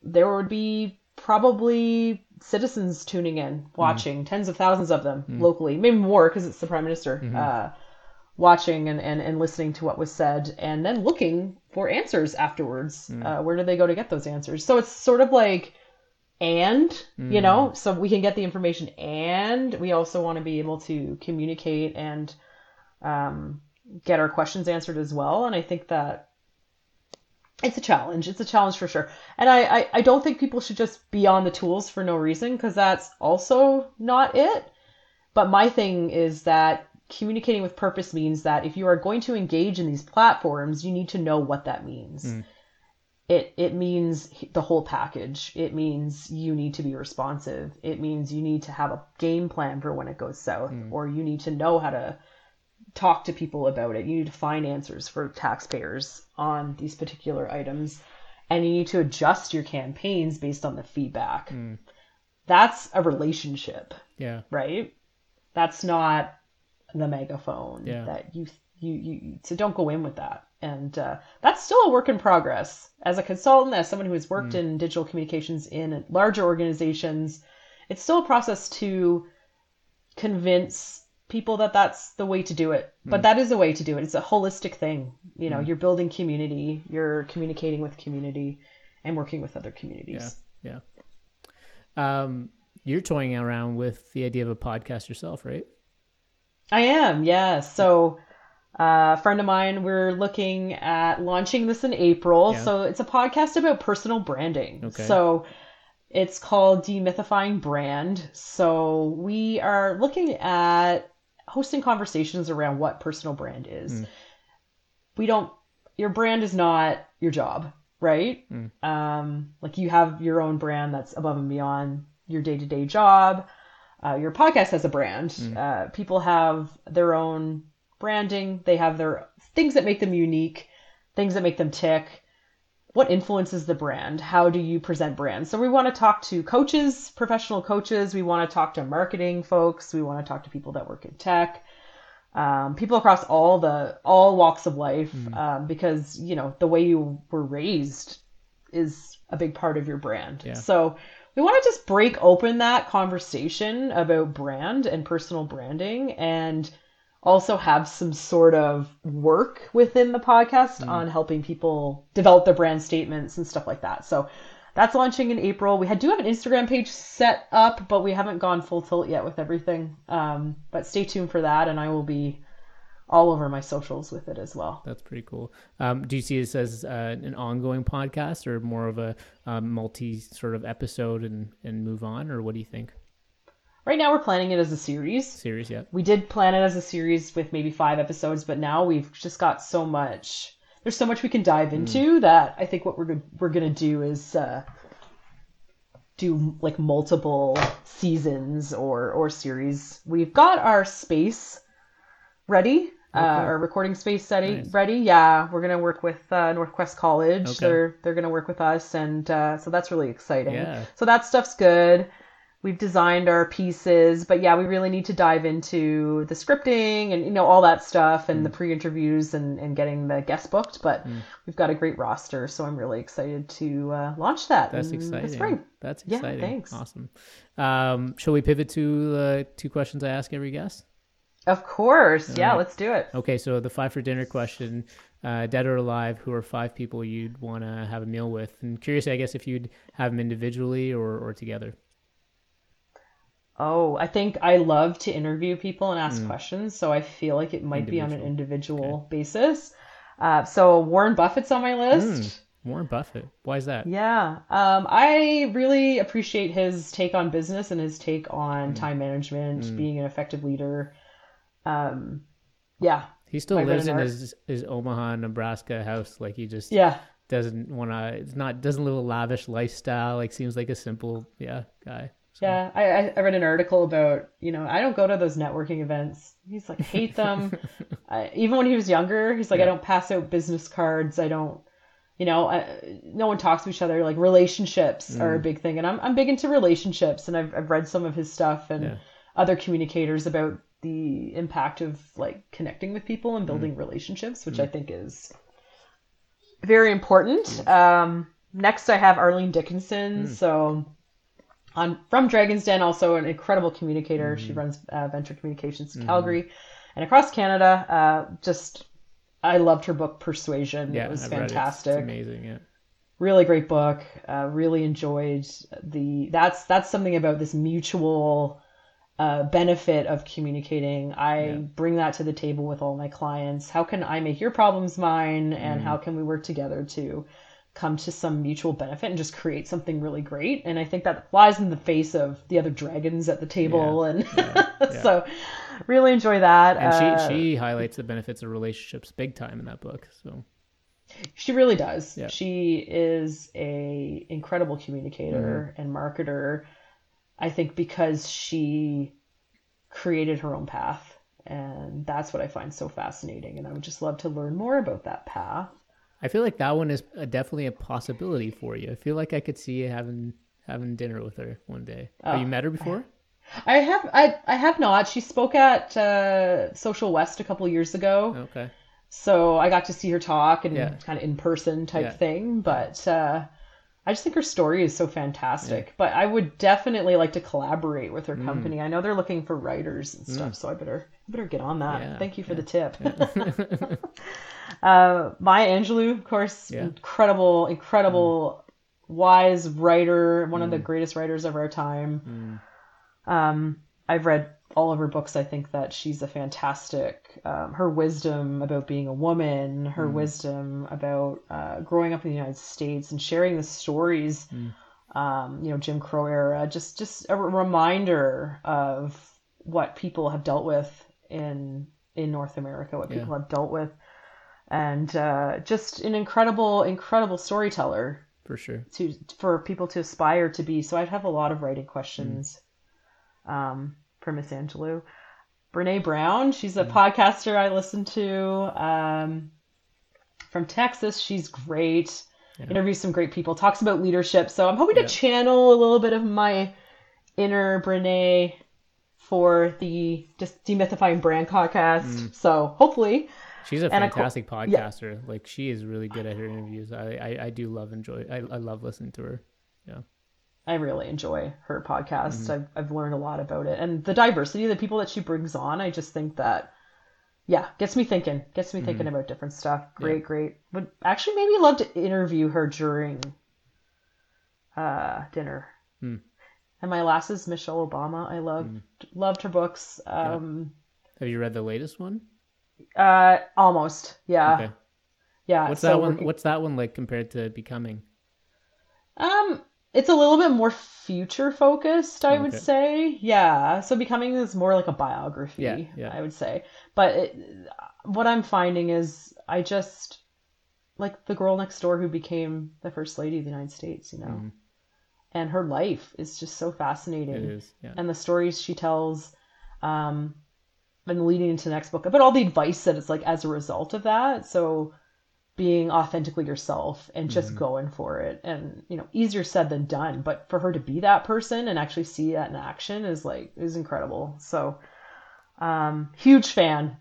Speaker 3: there would be probably citizens tuning in, mm-hmm. watching, mm. tens of thousands of them mm. locally, maybe more because it's the prime minister, mm-hmm. uh, watching and, and, and listening to what was said, and then looking for answers afterwards. Mm. Uh, where do they go to get those answers? So it's sort of like, and, you know, mm. so we can get the information, and we also want to be able to communicate and um, get our questions answered as well. And I think that it's a challenge. It's a challenge for sure. And I, I, I don't think people should just be on the tools for no reason because that's also not it. But my thing is that communicating with purpose means that if you are going to engage in these platforms, you need to know what that means. Mm. it it means the whole package. It means you need to be responsive. It means you need to have a game plan for when it goes south,
Speaker 2: Mm.
Speaker 3: or you need to know how to talk to people about it. You need to find answers for taxpayers on these particular items, and you need to adjust your campaigns based on the feedback.
Speaker 2: Mm.
Speaker 3: That's a relationship,
Speaker 2: Yeah.
Speaker 3: right? That's not the megaphone
Speaker 2: Yeah.
Speaker 3: that you you you. So don't go in with that and uh, that's still a work in progress. As a consultant, as someone who has worked in digital communications in larger organizations, it's still a process to convince people that that's the way to do it. But that is a way to do it. It's a holistic thing. You know, you're building community, you're communicating with community, and working with other communities.
Speaker 2: Yeah. Yeah. Um, you're toying around with the idea of a podcast yourself, right?
Speaker 3: I am, yeah. So, uh, a friend of mine, we're looking at launching this in April.
Speaker 2: Yeah.
Speaker 3: So, it's a podcast about personal branding.
Speaker 2: Okay.
Speaker 3: So, it's called Demythifying Brand. So, we are looking at hosting conversations around what personal brand is.
Speaker 2: Mm.
Speaker 3: We don't, your brand is not your job, right?
Speaker 2: Mm.
Speaker 3: Um, like you have your own brand that's above and beyond your day to day job. Uh, your podcast has a brand.
Speaker 2: Mm.
Speaker 3: Uh, people have their own branding. They have their things that make them unique, things that make them tick. What influences the brand? How do you present brands? So we want to talk to coaches, professional coaches. We want to talk to marketing folks. We want to talk to people that work in tech, um, people across all the all walks of life, um, because you know the way you were raised is a big part of your brand.
Speaker 2: Yeah.
Speaker 3: So we want to just break open that conversation about brand and personal branding and also have some sort of work within the podcast on helping people develop their brand statements and stuff like that. So that's launching in April. We had, do have an Instagram page set up, but we haven't gone full tilt yet with everything. Um, but stay tuned for that, and I will be all over my socials with it as well.
Speaker 2: That's pretty cool. Um, do you see this as uh, an ongoing podcast or more of a um, multi sort of episode and, and move on, or what do you think?
Speaker 3: Right now, we're planning it as a series.
Speaker 2: Series yeah.
Speaker 3: we did plan it as a series with maybe five episodes, but now we've just got so much. There's so much we can dive into that I think what we're we're gonna do is uh, do like multiple seasons or or series. We've got our space ready, uh, our recording space ready.
Speaker 2: Nice.
Speaker 3: Ready, yeah. We're gonna work with uh, NorQuest College.
Speaker 2: Okay.
Speaker 3: They're they're gonna work with us, and uh, so that's really exciting.
Speaker 2: Yeah.
Speaker 3: So that stuff's good. We've designed our pieces, but yeah, we really need to dive into the scripting and you know all that stuff
Speaker 2: Mm.
Speaker 3: and the pre-interviews and, and getting the guest booked. But we've got a great roster, so I'm really excited to uh, launch that.
Speaker 2: That's exciting.
Speaker 3: spring.
Speaker 2: That's
Speaker 3: Yeah,
Speaker 2: exciting.
Speaker 3: thanks.
Speaker 2: Awesome. Um, shall we pivot to the two questions I ask every guest?
Speaker 3: Of course, yeah.
Speaker 2: right.
Speaker 3: Let's do it.
Speaker 2: Okay, so the five for dinner question: uh, dead or alive? Who are five people you'd want to have a meal with? And curious, I guess, if you'd have them individually or or together.
Speaker 3: Oh, I think I love to interview people and ask
Speaker 2: Mm.
Speaker 3: questions, so I feel like it might be on an individual basis. Uh, so Warren Buffett's on my list.
Speaker 2: Warren Buffett. Why is that?
Speaker 3: Yeah. Um, I really appreciate his take on business and his take on time management, being an effective leader. Um, yeah.
Speaker 2: He still lives in his his Omaha, Nebraska house. Like he just
Speaker 3: Yeah.
Speaker 2: doesn't want to. It's not doesn't live a lavish lifestyle. Like seems like a simple yeah guy. So,
Speaker 3: Yeah. I, I- read an article about, you know, I don't go to those networking events. He's like, hate them. I, even when he was younger, he's like, I don't pass out business cards. I don't, you know, I, no one talks to each other. Like relationships are a mm. big thing. And I'm, I'm big into relationships. And I've, I've read some of his stuff and
Speaker 2: Yeah.
Speaker 3: other communicators about the impact of like connecting with people and building mm. relationships, which mm. I think is very important. Um, next, I have Arlene Dickinson. So on from Dragon's Den, also an incredible communicator. She runs uh, Venture Communications in Calgary and across Canada. Uh, just I loved her book Persuasion.
Speaker 2: yeah,
Speaker 3: it was
Speaker 2: I've read it. It's
Speaker 3: fantastic
Speaker 2: amazing. Yeah.
Speaker 3: really great book uh, really enjoyed the that's that's something about this mutual uh, benefit of communicating i
Speaker 2: Yeah.
Speaker 3: bring that to the table with all my clients how can i make your problems mine and
Speaker 2: Mm-hmm.
Speaker 3: how can we work together to come to some mutual benefit and just create something really great and i think that flies in the face of the other dragons at the table and
Speaker 2: yeah, yeah.
Speaker 3: so really enjoy that
Speaker 2: And
Speaker 3: Uh,
Speaker 2: she she highlights the benefits of relationships big time in that book. So
Speaker 3: She really does.
Speaker 2: Yeah.
Speaker 3: She is a incredible communicator
Speaker 2: Mm-hmm.
Speaker 3: and marketer. I think because she created her own path, and that's what I find so fascinating. And I would just love to learn more about that path.
Speaker 2: I feel like that one is a, definitely a possibility for you. I feel like I could see you having having dinner with her one day. Have you
Speaker 3: Oh,
Speaker 2: met her before?
Speaker 3: I have I I have not. She spoke at uh, Social West a couple years ago,
Speaker 2: Okay.
Speaker 3: so I got to see her talk and
Speaker 2: Yeah.
Speaker 3: kind of in person type
Speaker 2: Yeah.
Speaker 3: thing. But uh, I just think her story is so fantastic. But I would definitely like to collaborate with
Speaker 2: Mm.
Speaker 3: her company. I know they're looking for writers and stuff, so I better I better get on that.
Speaker 2: Yeah,
Speaker 3: Thank you for
Speaker 2: yeah,
Speaker 3: the tip. uh, Maya Angelou, of course,
Speaker 2: Yeah.
Speaker 3: incredible, incredible, wise writer, one of the greatest writers of our time. Um, I've read all of her books. I think that she's a fantastic. Um, her wisdom about being a woman, her wisdom about uh, growing up in the United States and sharing the stories, um, you know, Jim Crow era, just just a reminder of what people have dealt with in in North America, what
Speaker 2: Yeah.
Speaker 3: people have dealt with, and uh, just an incredible, incredible storyteller
Speaker 2: For sure.
Speaker 3: to for people to aspire to be. So I'd have a lot of writing questions um, for Miss Angelou. Brene Brown, she's a podcaster I listen to um, from Texas. She's great.
Speaker 2: Yeah.
Speaker 3: Interviews some great people. Talks about leadership. So I'm hoping
Speaker 2: Yeah.
Speaker 3: to channel a little bit of my inner Brene for the just demythifying brand podcast. So hopefully,
Speaker 2: She's a
Speaker 3: And of cour-
Speaker 2: fantastic podcaster. Like she is really good at her interviews. I I, I do love enjoy. I, I love listening to her. Yeah.
Speaker 3: I really enjoy her podcast.
Speaker 2: Mm-hmm.
Speaker 3: I've, I've learned a lot about it. And the diversity of the people that she brings on, I just think that, yeah, gets me thinking, gets me
Speaker 2: Mm-hmm.
Speaker 3: thinking about different stuff. Great, great. Would actually maybe love to interview her during uh, dinner.
Speaker 2: Hmm.
Speaker 3: And my last is Michelle Obama. I loved, loved her books. Um,
Speaker 2: Have you read the latest one?
Speaker 3: uh, almost. Yeah.
Speaker 2: Okay.
Speaker 3: Yeah.
Speaker 2: What's
Speaker 3: so
Speaker 2: that one? What's that one like compared to Becoming?
Speaker 3: Um, it's a little bit more future focused, I would say. Yeah. So becoming is more like a biography,
Speaker 2: Yeah, yeah.
Speaker 3: I would say. But it, what I'm finding is I just like the girl next door who became the first lady of the United States, you know.
Speaker 2: Mhm.
Speaker 3: And her life is just so fascinating
Speaker 2: It is. Yeah.
Speaker 3: and the stories she tells um and leading into the next book but all the advice that it's like as a result of that so being authentically yourself and just going for it and you know easier said than done but for her to be that person and actually see that in action is like is incredible so um huge fan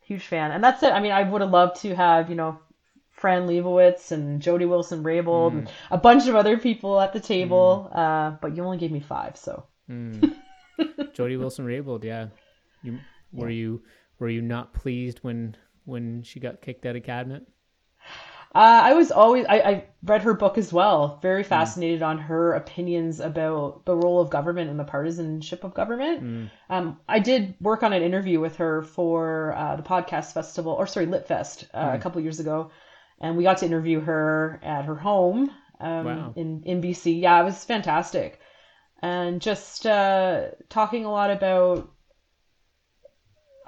Speaker 3: huge fan and that's it i mean i would have loved to have you know Fran Lebowitz and Jody Wilson Raybould and a bunch of other people at the table, uh, but you only gave me five, so
Speaker 2: Mm. Jody Wilson Raybould. Yeah. You were you were you not pleased when when she got kicked out of cabinet?
Speaker 3: Uh, I was always I, I read her book as well. Very fascinated on her opinions about the role of government and the partisanship of government. Um, I did work on an interview with her for uh, the podcast festival, or sorry, LitFest, uh, a couple years ago, and we got to interview her at her home um,
Speaker 2: Wow.
Speaker 3: in in BC. Yeah, it was fantastic, and just uh, talking a lot about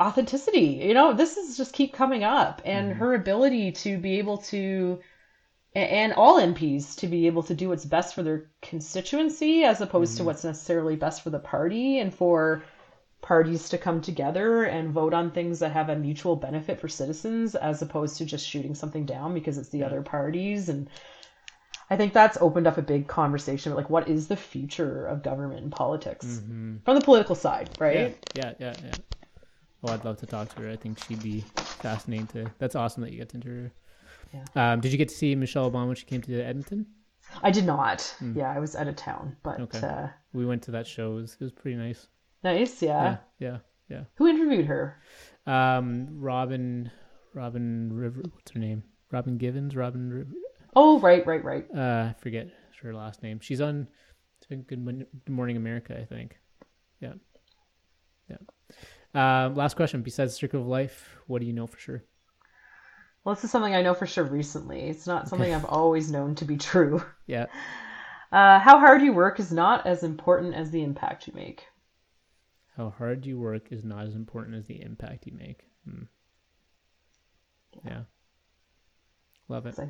Speaker 3: authenticity. You know, this is just keep coming up, and mm-hmm. her ability to be able to, and all MPs to be able to do what's best for their constituency as opposed to mm-hmm. what's necessarily best for the party, and for parties to come together and vote on things that have a mutual benefit for citizens as opposed to just shooting something down because it's the other parties and I think that's opened up a big conversation about like what is the future of government and politics mm-hmm. from the political side, right?
Speaker 2: Yeah, yeah, yeah, yeah. Well, I'd love to talk to her. I think she'd be fascinating to. That's awesome that you get to interview her. Um, did you get to see Michelle Obama when she came to Edmonton?
Speaker 3: I did not. Yeah, I was out of town, but
Speaker 2: Okay.
Speaker 3: uh,
Speaker 2: We went to that show. It was, it was pretty nice.
Speaker 3: nice. Yeah.
Speaker 2: Yeah, yeah,
Speaker 3: Who interviewed her?
Speaker 2: Um, Robin, Robin River. What's her name? Robin Givens. Robin. River,
Speaker 3: Oh, right, right, right.
Speaker 2: uh, I forget her last name. She's on she's on Good, Morning America, I think. Yeah, yeah. Um, last question. Besides Circle of Life, what do you know for sure?
Speaker 3: Well, this is something I know for sure recently. It's not something I've always known to be true.
Speaker 2: Yeah.
Speaker 3: Uh, how hard you work is not as important as the impact you make.
Speaker 2: How hard you work is not as important as the impact you make. Hmm. Yeah. Love it. So.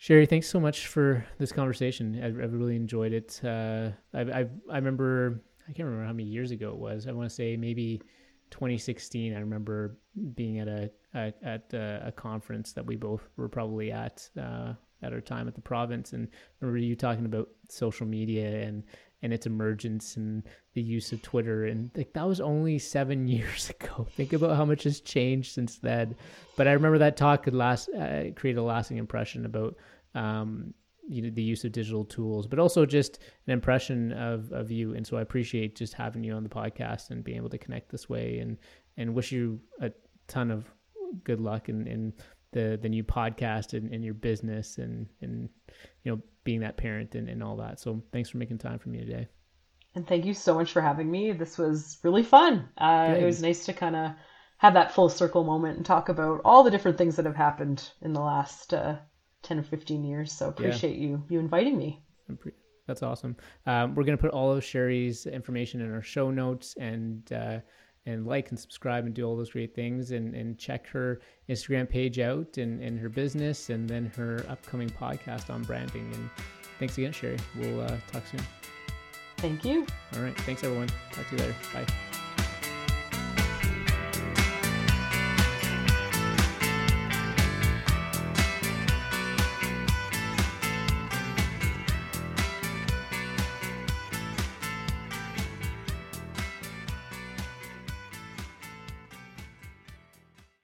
Speaker 2: Sheri, thanks so much for this conversation. I, I really enjoyed it. Uh, I, I, I remember, I can't remember how many years ago it was. I want to say maybe 2016. I remember being at a at, at a, a, conference that we both were probably at uh, at our time at the province, and I remember you talking about social media and and its emergence and the use of Twitter. And like that was only seven years ago. Think about how much has changed since then. But I remember that talk could last uh, create a lasting impression about um, you know, the use of digital tools, but also just an impression of, of you. And so I appreciate just having you on the podcast and being able to connect this way and, and wish you a ton of good luck in, in the, the new podcast and, and your business and, and, you know, being that parent and, and all that. So thanks for making time for me today.
Speaker 3: And thank you so much for having me. This was really fun. Uh, it was nice to kind of have that full circle moment and talk about all the different things that have happened in the last uh, 10 or 15 years. So appreciate yeah. you you inviting me.
Speaker 2: That's awesome. Um, we're going to put all of Sheri's information in our show notes and uh, and like and subscribe and do all those great things and, and check her Instagram page out and, and her business and then her upcoming podcast on branding. And thanks again, Sherry. We'll uh, talk soon.
Speaker 3: Thank you.
Speaker 2: All right. Thanks, everyone. Talk to you later. Bye.